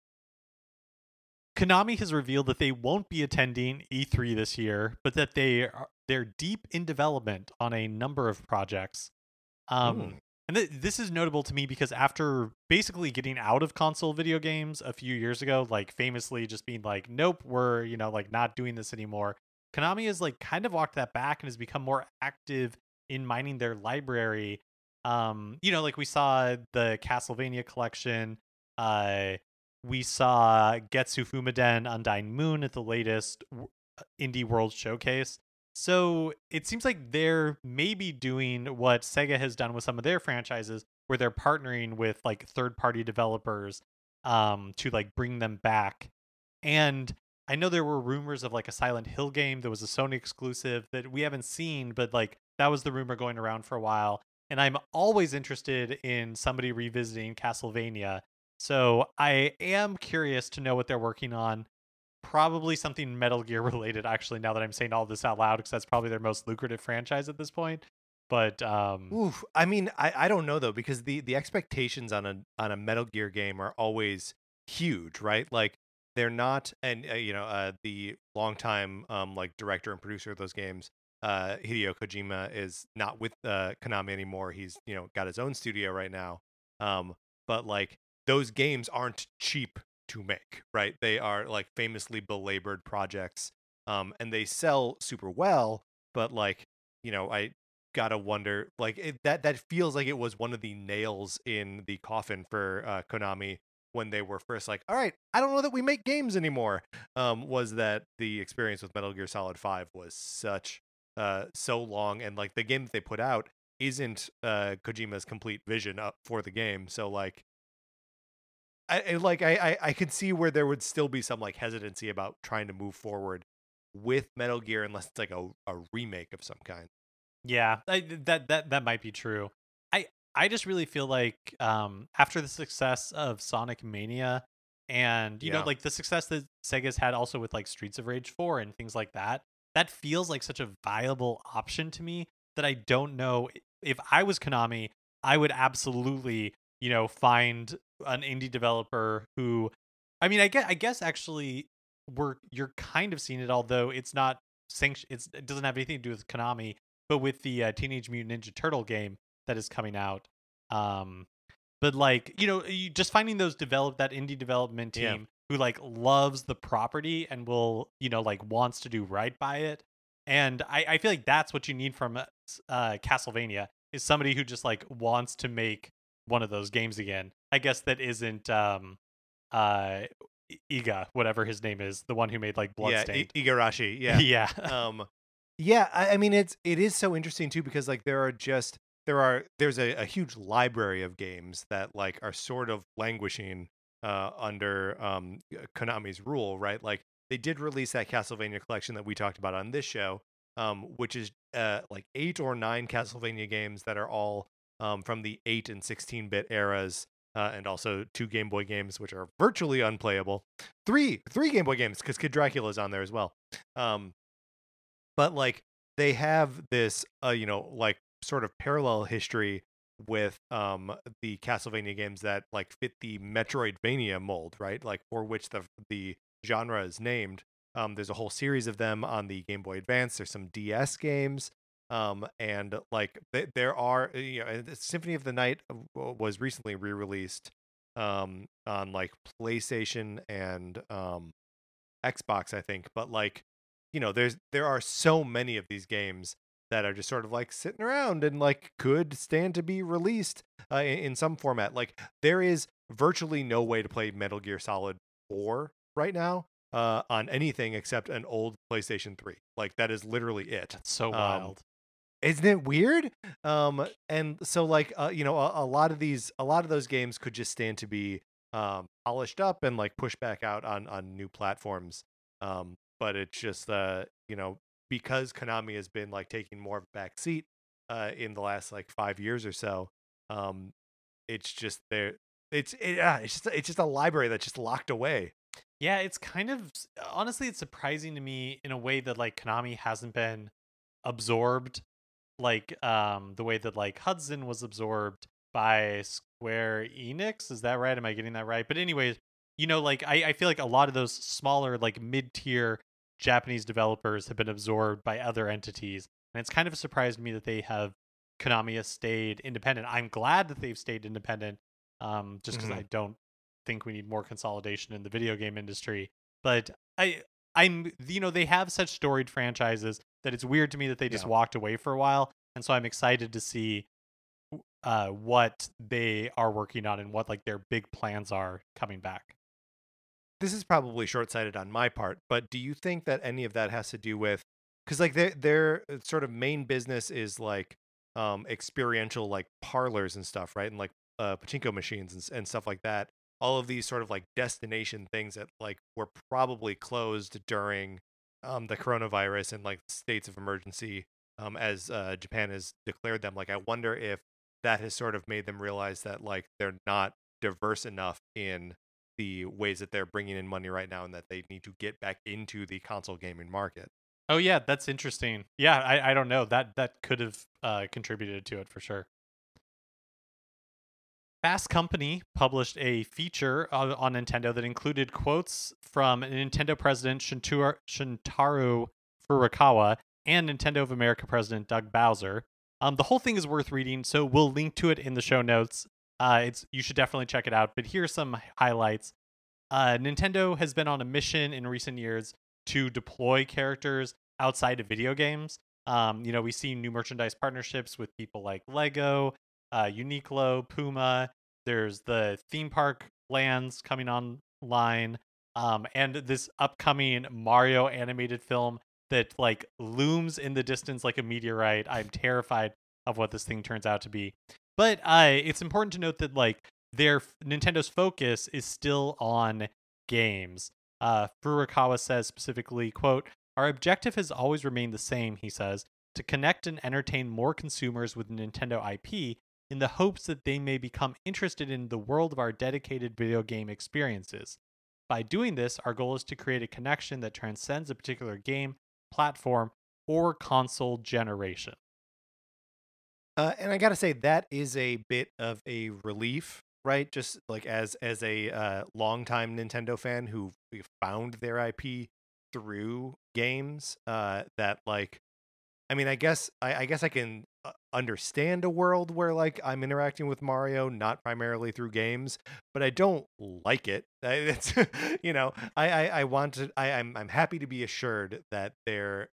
Konami has revealed that they won't be attending E3 this year, but that they are they're deep in development on a number of projects. Um, Ooh. and th- this is notable to me because after basically getting out of console video games a few years ago, like famously just being like, "Nope, we're you know like not doing this anymore." Konami has like kind of walked that back and has become more active in mining their library. Um, you know, like we saw the Castlevania collection, uh, we saw Getsu Fumaden Undying Moon at the latest uh, Indie World Showcase. So it seems like they're maybe doing what Sega has done with some of their franchises, where they're partnering with like third party developers um, to like bring them back. And I know there were rumors of like a Silent Hill game that was a Sony exclusive that we haven't seen, but like that was the rumor going around for a while. And I'm always interested in somebody revisiting Castlevania. So I am curious to know what they're working on. Probably something Metal Gear related, actually, now that I'm saying all this out loud, because that's probably their most lucrative franchise at this point. But um Oof. I mean, I, I don't know though because the the expectations on a on a Metal Gear game are always huge, right? Like they're not, and uh, you know, uh, the longtime um like director and producer of those games, uh, Hideo Kojima is not with uh, Konami anymore. He's you know got his own studio right now. Um, but like those games aren't cheap to make, right? They are like famously belabored projects, um, and they sell super well. But like you know, I gotta wonder like it, that that feels like it was one of the nails in the coffin for uh, Konami when they were first like, all right, I don't know that we make games anymore. Um, was that the experience with Metal Gear Solid Five was such uh so long, and like the game that they put out isn't uh Kojima's complete vision up for the game. So like, I I- like I I, I could see where there would still be some like hesitancy about trying to move forward with Metal Gear unless it's like a, a remake of some kind. Yeah, I, that that that might be true. I just really feel like um after the success of Sonic Mania and you Yeah. know like the success that Sega's had also with like Streets of Rage 4 and things like that, that feels like such a viable option to me that I don't know if I was Konami, I would absolutely, you know, find an indie developer who I mean, I guess I guess actually we're you're kind of seeing it although it's not sanction it's, it doesn't have anything to do with Konami but with the uh, Teenage Mutant Ninja Turtle game that is coming out. Um, but like you know, you just finding those develop that indie development team Yeah. who like loves the property and will you know like wants to do right by it. And I, I feel like that's what you need from uh, Castlevania is somebody who just like wants to make one of those games again. I guess that isn't um, uh, Iga, whatever his name is, the one who made like Yeah, I- Igarashi. Yeah. yeah. um yeah I, I mean it's it is so interesting too because like there are just there are there's a, a huge library of games that like are sort of languishing uh under um konami's rule right? Like they did release that castlevania collection that we talked about on this show um which is uh like eight or nine castlevania games that are all um from the 8 and 16 bit eras uh, and also two game boy games which are virtually unplayable. Three three game boy games because kid dracula is on there as well. Um but like they have this uh you know like sort of parallel history with um the Castlevania games that like fit the Metroidvania mold, right? Like for which the the genre is named. Um there's a whole series of them on the Game Boy Advance. There's some DS games. Um and like th- there are uh, you know Symphony of the Night was recently re-released um on like PlayStation and um Xbox, I think. But like you know there's there are so many of these games that are just sort of like sitting around and like could stand to be released uh, in, in some format. Like there is virtually no way to play metal gear solid 4 right now uh, on anything except an old playstation 3 like that is literally it. That's so um, wild. isn't it weird? Um and so like uh, you know a, a lot of these a lot of those games could just stand to be um polished up and like pushed back out on on new platforms. Um but it's just uh you know because konami has been like taking more of a back seat uh in the last like five years or so um it's just there it's it, uh, it's just it's just a library that's just locked away Yeah, it's kind of honestly it's surprising to me in a way that like Konami hasn't been absorbed like um the way that like Hudson was absorbed by Square Enix. Is that right? Am I getting that right? But anyways, you know, like I, I feel like a lot of those smaller, like mid tier Japanese developers have been absorbed by other entities. And it's kind of a surprise to me that they have Konami has stayed independent. I'm glad that they've stayed independent. Um, just because Mhm. I don't think we need more consolidation in the video game industry. But I I'm you know, they have such storied franchises that it's weird to me that they just Yeah. walked away for a while. And so I'm excited to see uh what they are working on and what like their big plans are coming back. This is probably short-sighted on my part, but do you think that any of that has to do with because like their their uh, sort of main business is like um experiential like parlors and stuff, right? And like uh pachinko machines and, and stuff like that. All of these sort of like destination things that like were probably closed during um the coronavirus and like states of emergency um as uh Japan has declared them. Like I wonder if that has sort of made them realize that like they're not diverse enough in the ways that they're bringing in money right now and that they need to get back into the console gaming market. Oh yeah, that's interesting. Yeah, I, I don't know. That that could have uh, contributed to it for sure. Fast Company published a feature on, on Nintendo that included quotes from Nintendo President Shintaru, Shintaro Furukawa and Nintendo of America President Doug Bowser. Um, the whole thing is worth reading, so we'll link to it in the show notes. Uh, it's you should definitely check it out. But here's some highlights. Uh, Nintendo has been on a mission in recent years to deploy characters outside of video games. Um, you know, we see new merchandise partnerships with people like Lego, uh, Uniqlo, Puma. There's the theme park lands coming online, um, and this upcoming Mario animated film that like looms in the distance like a meteorite. I'm terrified of what this thing turns out to be. But uh, it's important to note that like their Nintendo's focus is still on games. Uh, Furukawa says specifically, "quote Our objective has always remained the same," he says, "to connect and entertain more consumers with Nintendo IP in the hopes that they may become interested in the world of our dedicated video game experiences. By doing this, our goal is to create a connection that transcends a particular game, platform, or console generation." Uh, and I gotta say that is a bit of a relief, right? Just like as as a uh, longtime Nintendo fan who found their IP through games, uh, that like, I mean, I guess I, I guess I can uh, understand a world where like I'm interacting with Mario not primarily through games, but I don't like it. I, it's you know, I I, I want to. I, I'm I'm happy to be assured that they're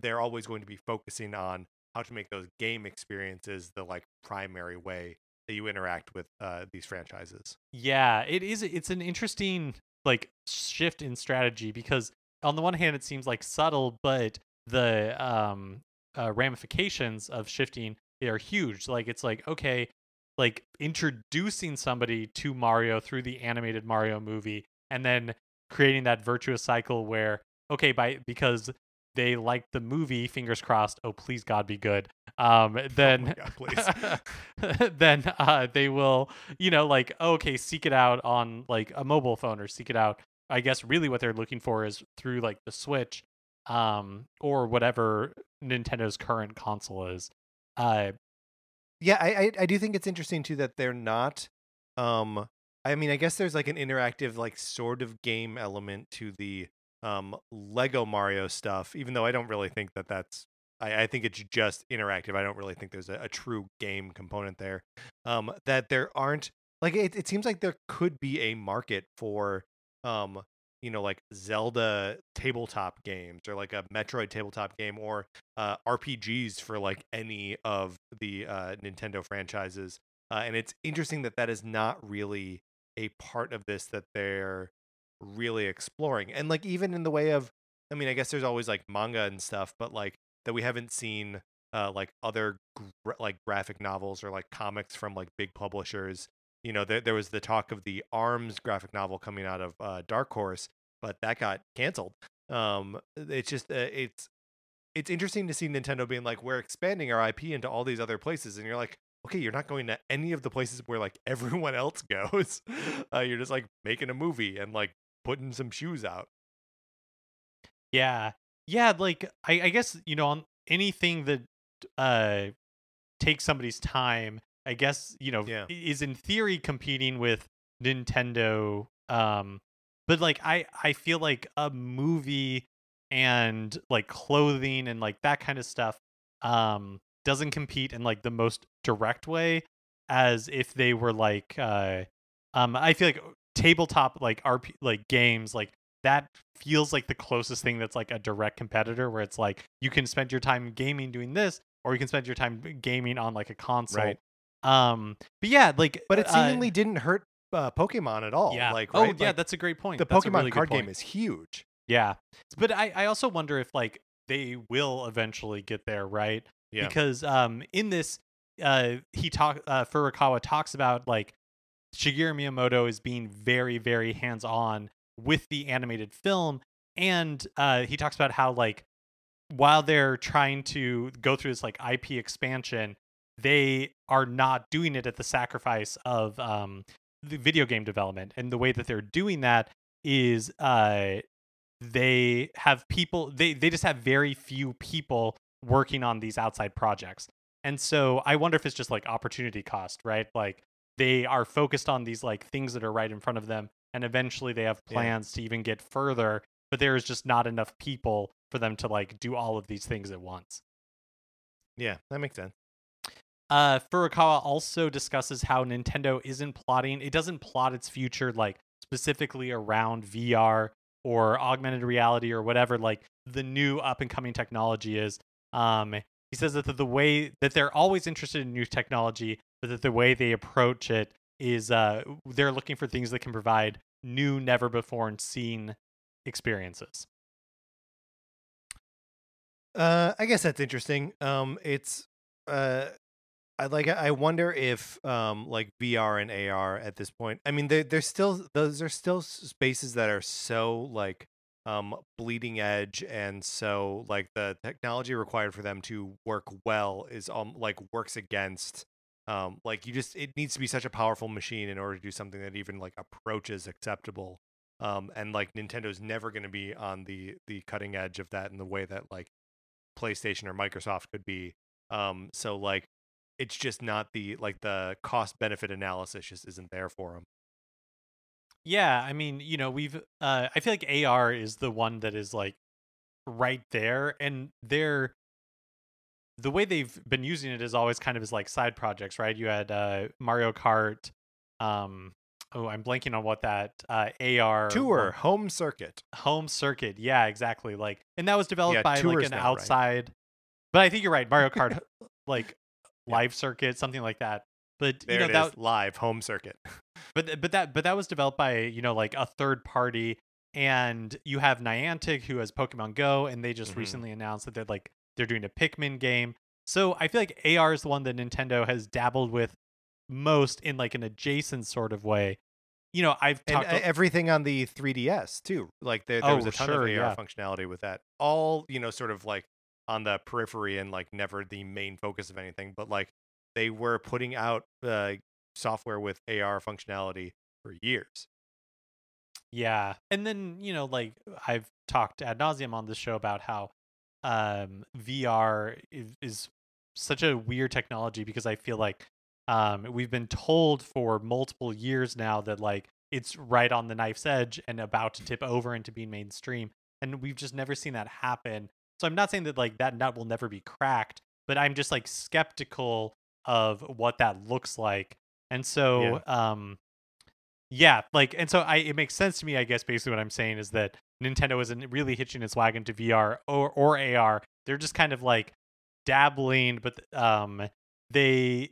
they're always going to be focusing on how to make those game experiences the like primary way that you interact with uh, these franchises. Yeah, it is. It's an interesting like shift in strategy because on the one hand, it seems like subtle, but the um uh, ramifications of shifting are huge. Like it's like okay, like introducing somebody to Mario through the animated Mario movie, and then creating that virtuous cycle where okay, by because they like the movie, fingers crossed. Oh, please God, be good. Um, then, God, then uh, they will, you know, like okay, seek it out on like a mobile phone or seek it out. I guess really what they're looking for is through like the Switch, um, or whatever Nintendo's current console is. Uh, Yeah, I, I I do think it's interesting too that they're not. Um, I mean, I guess there's like an interactive, like sort of game element to the um Lego Mario stuff, even though I don't really think that that's. I, I think it's just interactive. I don't really think there's a, a true game component there. Um, that there aren't like it. It seems like there could be a market for um you know like Zelda tabletop games or like a Metroid tabletop game or uh, RPGs for like any of the uh, Nintendo franchises. Uh, and it's interesting that that is not really a part of this that they're really exploring. And like even in the way of, I mean, I guess there's always like manga and stuff, but like that we haven't seen uh, like other gra- like graphic novels or like comics from like big publishers. You know, there there was the talk of the Arms graphic novel coming out of uh, Dark Horse, but that got canceled. Um, it's just uh, it's it's interesting to see Nintendo being like, we're expanding our IP into all these other places, and you're like, okay, you're not going to any of the places where like everyone else goes. Uh, you're just like making a movie and like putting some shoes out. yeah, yeah. Like I, I guess you know on anything that uh takes somebody's time. I guess you know Yeah. is in theory competing with Nintendo. Um, but like I, I feel like a movie and like clothing and like that kind of stuff um doesn't compete in like the most direct way as if they were like uh um I feel like tabletop like RP like games like that feels like the closest thing that's like a direct competitor where it's like you can spend your time gaming doing this or you can spend your time gaming on like a console Right. um but yeah like But it uh, seemingly didn't hurt uh, Pokemon at all. yeah. Like, oh, yeah, Like, that's a great point. the That's Pokemon really card game is huge. Yeah. But I, I also wonder if like they will eventually get there, right? Yeah. Because um in this uh he talk uh Furukawa talks about like Shigeru Miyamoto is being very, very hands on with the animated film. And uh he talks about how like while they're trying to go through this like IP expansion, they are not doing it at the sacrifice of um the video game development. And the way that they're doing that is uh they have people they they just have very few people working on these outside projects and so i wonder if it's just like opportunity cost right like they are focused on these like things that are right in front of them and eventually they have Yeah. plans to even get further but there is just not enough people for them to like do all of these things at once Yeah, that makes sense. uh, Furukawa also discusses how Nintendo isn't plotting. It doesn't plot its future like specifically around VR or augmented reality or whatever like the new up and coming technology is. Um, he says that the, the way that they're always interested in new technology, but that the way they approach it is uh, they're looking for things that can provide new, never before seen experiences. Uh, I guess that's interesting. Um, it's uh, I like. I wonder if um, like VR and AR at this point. I mean, they there's still those are still spaces that are so like um bleeding edge and so like the technology required for them to work well is um like works against um like you just it needs to be such a powerful machine in order to do something that even like approaches acceptable um and like nintendo's never going to be on the the cutting edge of that in the way that like PlayStation or Microsoft could be. Um, so like, it's just not the like the cost benefit analysis just isn't there for them. Yeah, I mean, you know, we've uh I feel like AR is the one that is like right there and they're the way they've been using it is always kind of as like side projects, right? You had uh Mario Kart um oh, I'm blanking on what that uh AR Tour home circuit. home circuit. Yeah, exactly. Like and that was developed Yeah, by like an now, right? outside But I think you're right, Mario Kart like Yeah. live circuit, something like that. But There you know it that is, live home circuit. but but that but that was developed by you know like a third party and you have Niantic who has Pokemon Go and they just Mhm. recently announced that they're like they're doing a Pikmin game. So I feel like AR is the one that Nintendo has dabbled with most in like an adjacent sort of way. You know, I've and talked uh, everything on the 3ds too. Like there, there was Oh, a ton sure, of AR yeah. functionality with that. All you know, sort of like on the periphery and like never the main focus of anything. But like they were putting out uh, software with AR functionality for years. Yeah. And then, you know, like I've talked ad nauseum on this show about how um VR is, is such a weird technology because I feel like um we've been told for multiple years now that like it's right on the knife's edge and about to tip over into being mainstream. And we've just never seen that happen. So I'm not saying that like that nut will never be cracked, but I'm just like skeptical of what that looks like. And so um yeah, like and so I it makes sense to me, I guess basically what I'm saying is that Nintendo isn't really hitching its wagon to VR or or AR. They're just kind of like dabbling, but um they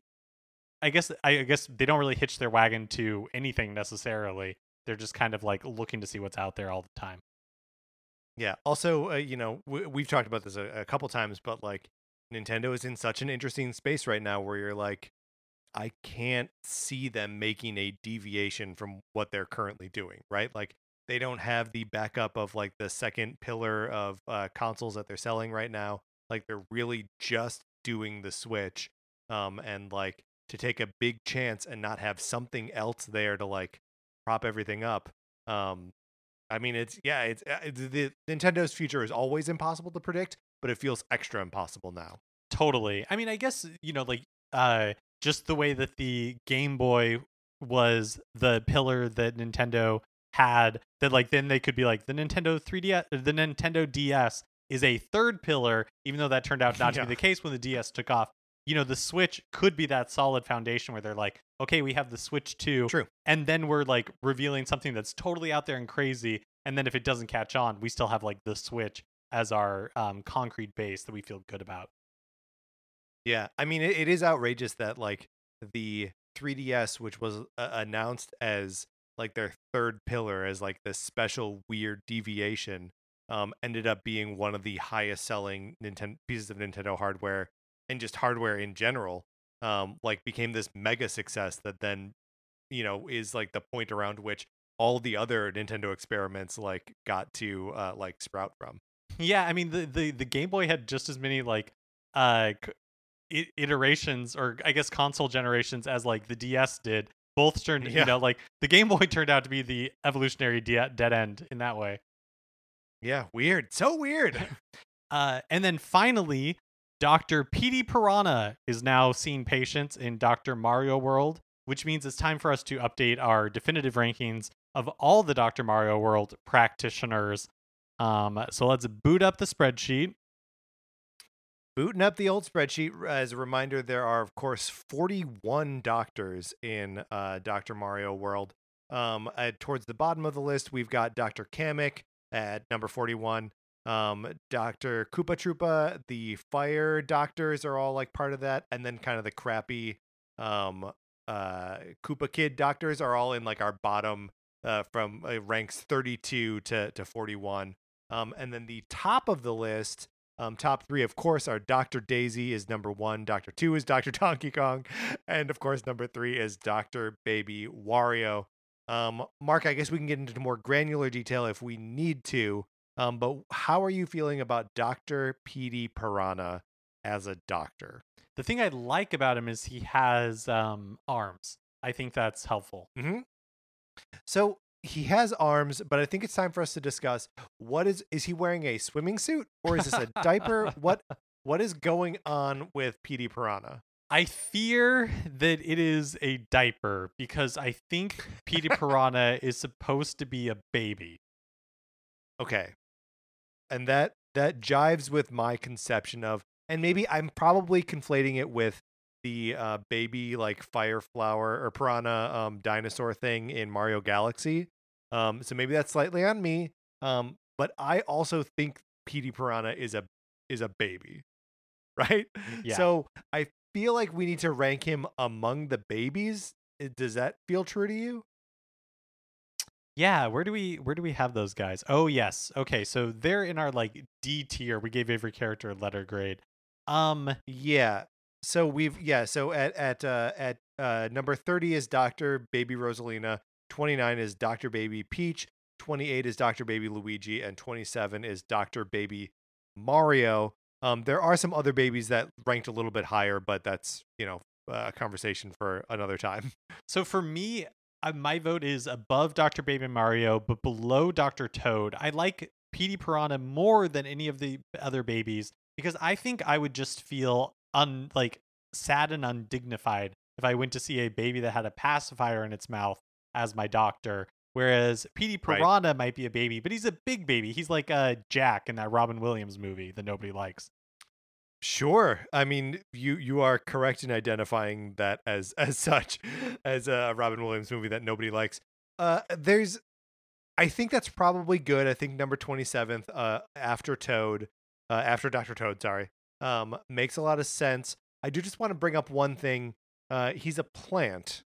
I guess I guess they don't really hitch their wagon to anything necessarily. They're just kind of like looking to see what's out there all the time. Yeah. Also, uh, you know, w- we've talked about this a, a couple times, but like Nintendo is in such an interesting space right now where you're like, I can't see them making a deviation from what they're currently doing, right? Like they don't have the backup of like the second pillar of uh, consoles that they're selling right now. Like they're really just doing the Switch, um, and like to take a big chance and not have something else there to like prop everything up. Um, I mean, it's yeah, it's, uh, it's the Nintendo's future is always impossible to predict, but it feels extra impossible now. Totally. I mean, I guess you know, like uh, just the way that the Game Boy was the pillar that Nintendo had. That like then they could be like the Nintendo 3DS, the Nintendo DS is a third pillar, even though that turned out not to be the case when the DS took off. You know, the Switch could be that solid foundation where they're like, okay, we have the Switch 2, True. and then we're like revealing something that's totally out there and crazy. And then if it doesn't catch on, we still have like the Switch as our um, concrete base that we feel good about. Yeah, I mean, it, it is outrageous that like the 3DS, which was uh, announced as like their third pillar, as like this special weird deviation, um, ended up being one of the highest selling Nintendo pieces of Nintendo hardware and just hardware in general. Um, like became this mega success that then, you know, is like the point around which all the other Nintendo experiments like got to uh, like sprout from. Yeah, I mean the, the the Game Boy had just as many like uh c- iterations or I guess console generations as like the DS did. Both turned, Yeah. you know, like the Game Boy turned out to be the evolutionary de- dead end in that way. Yeah, weird. So weird. Uh, and then finally, Dr. Petey Piranha is now seeing patients in Dr. Mario World, which means it's time for us to update our definitive rankings of all the Dr. Mario World practitioners. Um, so let's boot up the spreadsheet. Booting up the old spreadsheet as a reminder, there are of course 41 doctors in uh, Dr. Mario World. Um, at, towards the bottom of the list, we've got Dr. Kamek at number 41. Um, Dr. Koopa Troopa, the fire doctors are all like part of that, and then kind of the crappy um, uh, Koopa Kid doctors are all in like our bottom uh, from uh, ranks 32 to to 41. Um, and then the top of the list um, top three, of course, are Dr. Daisy is number one, Dr. Two is Dr. Donkey Kong, and of course, number three is Dr. Baby Wario. Um, Mark, I guess we can get into more granular detail if we need to. Um, but how are you feeling about Dr. Petey Piranha as a doctor? The thing I like about him is he has um, arms. I think that's helpful. Mm-hmm. So he has arms, but I think it's time for us to discuss what is is he wearing a swimming suit or is this a diaper? What what is going on with Petey Piranha? I fear that it is a diaper because I think Petey Piranha is supposed to be a baby. Okay. And that that jives with my conception of and maybe I'm probably conflating it with the uh, baby like fire flower or piranha um, dinosaur thing in Mario Galaxy. Um, so maybe that's slightly on me. Um, but I also think Petey Piranha is a is a baby, right? Yeah. So I feel like we need to rank him among the babies. Does that feel true to you? Yeah, where do we where do we have those guys? Oh yes. Okay, so they're in our like D tier. We gave every character a letter grade. Um Yeah. So we've yeah, so at at uh at uh number 30 is Dr. Baby Rosalina, 29 is Dr. Baby Peach, 28 is Dr. Baby Luigi and 27 is Dr. Baby Mario. Um there are some other babies that ranked a little bit higher, but that's, you know, a conversation for another time. so for me, uh, my vote is above Dr. Baby Mario but below Dr. Toad. I like Petey Piranha more than any of the other babies because I think I would just feel un like sad and undignified if I went to see a baby that had a pacifier in its mouth as my doctor. Whereas Petey Right. Might be a baby, but he's a big baby. He's like uh, Jack in that Robin Williams movie that nobody likes. Sure. I mean, you you are correct in identifying that as as such as a Robin Williams movie that nobody likes. Uh there's I think that's probably good. I think number 27th uh after Toad, uh after Dr. Toad, sorry. Um makes a lot of sense. I do just want to bring up one thing. Uh he's a plant,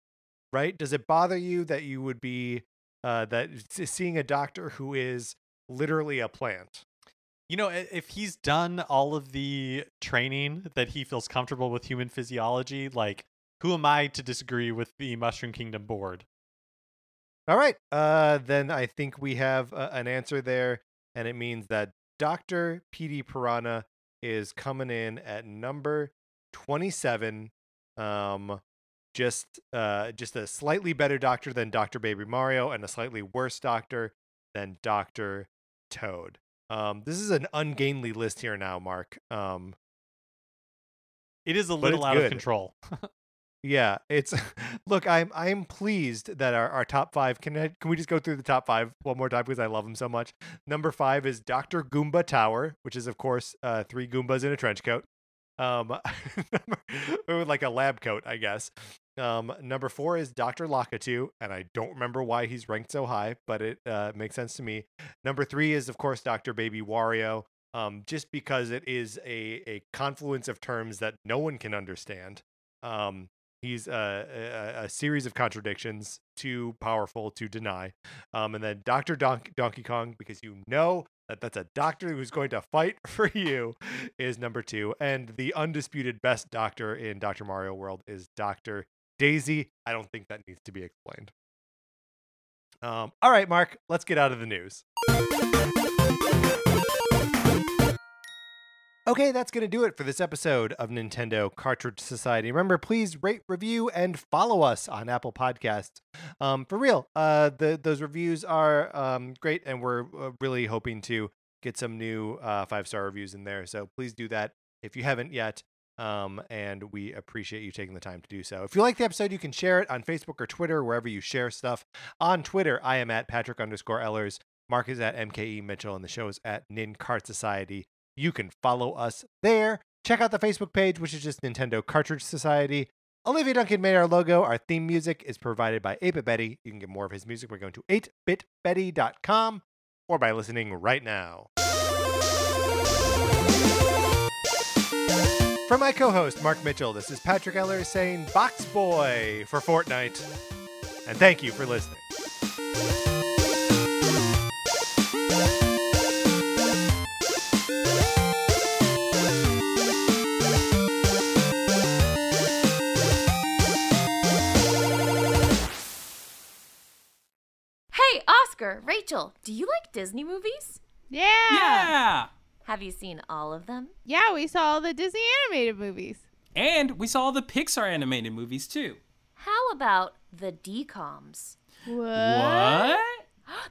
right? Does it bother you that you would be uh that seeing a doctor who is literally a plant? You know, if he's done all of the training that he feels comfortable with human physiology, like who am I to disagree with the Mushroom Kingdom board? All right. Uh, then I think we have uh, an answer there, and it means that Dr. Petey Piranha is coming in at number 27. Um, just uh, just a slightly better doctor than Dr. Baby Mario, and a slightly worse doctor than Dr. Toad. Um, this is an ungainly list here now, Mark. Um, It is a little out of control. Yeah, it's look. I'm I'm pleased that our, our top five can I, can we just go through the top five one more time because I love them so much. Number five is Doctor Goomba Tower, which is of course uh, three Goombas in a trench coat, um, like a lab coat, I guess. Um, number four is Doctor Lakitu, and I don't remember why he's ranked so high, but it uh, makes sense to me. Number three is of course Doctor Baby Wario, um, just because it is a a confluence of terms that no one can understand. Um, He's uh, a, a series of contradictions, too powerful to deny. Um, and then Doctor Don- Donkey Kong, because you know that that's a doctor who's going to fight for you, is number two. And the undisputed best doctor in Doctor Mario World is Doctor Daisy. I don't think that needs to be explained. Um, all right, Mark, let's get out of the news. Okay, that's going to do it for this episode of Nintendo Cartridge Society. Remember, please rate, review, and follow us on Apple Podcasts. Um, for real, uh, the those reviews are um, great, and we're uh, really hoping to get some new uh, five star reviews in there. So please do that if you haven't yet. Um, and we appreciate you taking the time to do so. If you like the episode, you can share it on Facebook or Twitter, wherever you share stuff. On Twitter, I am at Patrick underscore Ellers. Mark is at MKE Mitchell, and the show is at Nin Cart Society. You can follow us there. Check out the Facebook page, which is just Nintendo Cartridge Society. Olivia Duncan made our logo. Our theme music is provided by 8-Bit Betty. You can get more of his music by going to 8bitbetty.com or by listening right now. From my co-host, Mark Mitchell, this is Patrick Eller saying Box Boy for Fortnite. And thank you for listening. Oscar, Rachel, do you like Disney movies? Yeah. Yeah. Have you seen all of them? Yeah, we saw all the Disney animated movies. And we saw all the Pixar animated movies too. How about the DComs? What? What?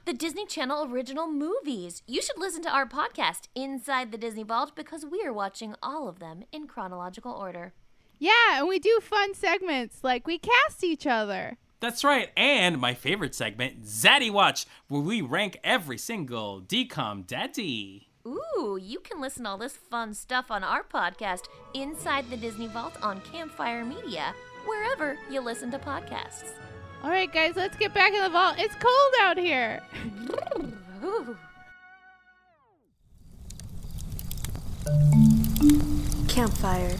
The Disney Channel original movies. You should listen to our podcast, Inside the Disney Vault, because we are watching all of them in chronological order. Yeah, and we do fun segments like we cast each other. That's right. And my favorite segment, Zaddy Watch, where we rank every single DCOM daddy. Ooh, you can listen to all this fun stuff on our podcast, Inside the Disney Vault on Campfire Media, wherever you listen to podcasts. All right, guys, let's get back in the vault. It's cold out here. Campfire.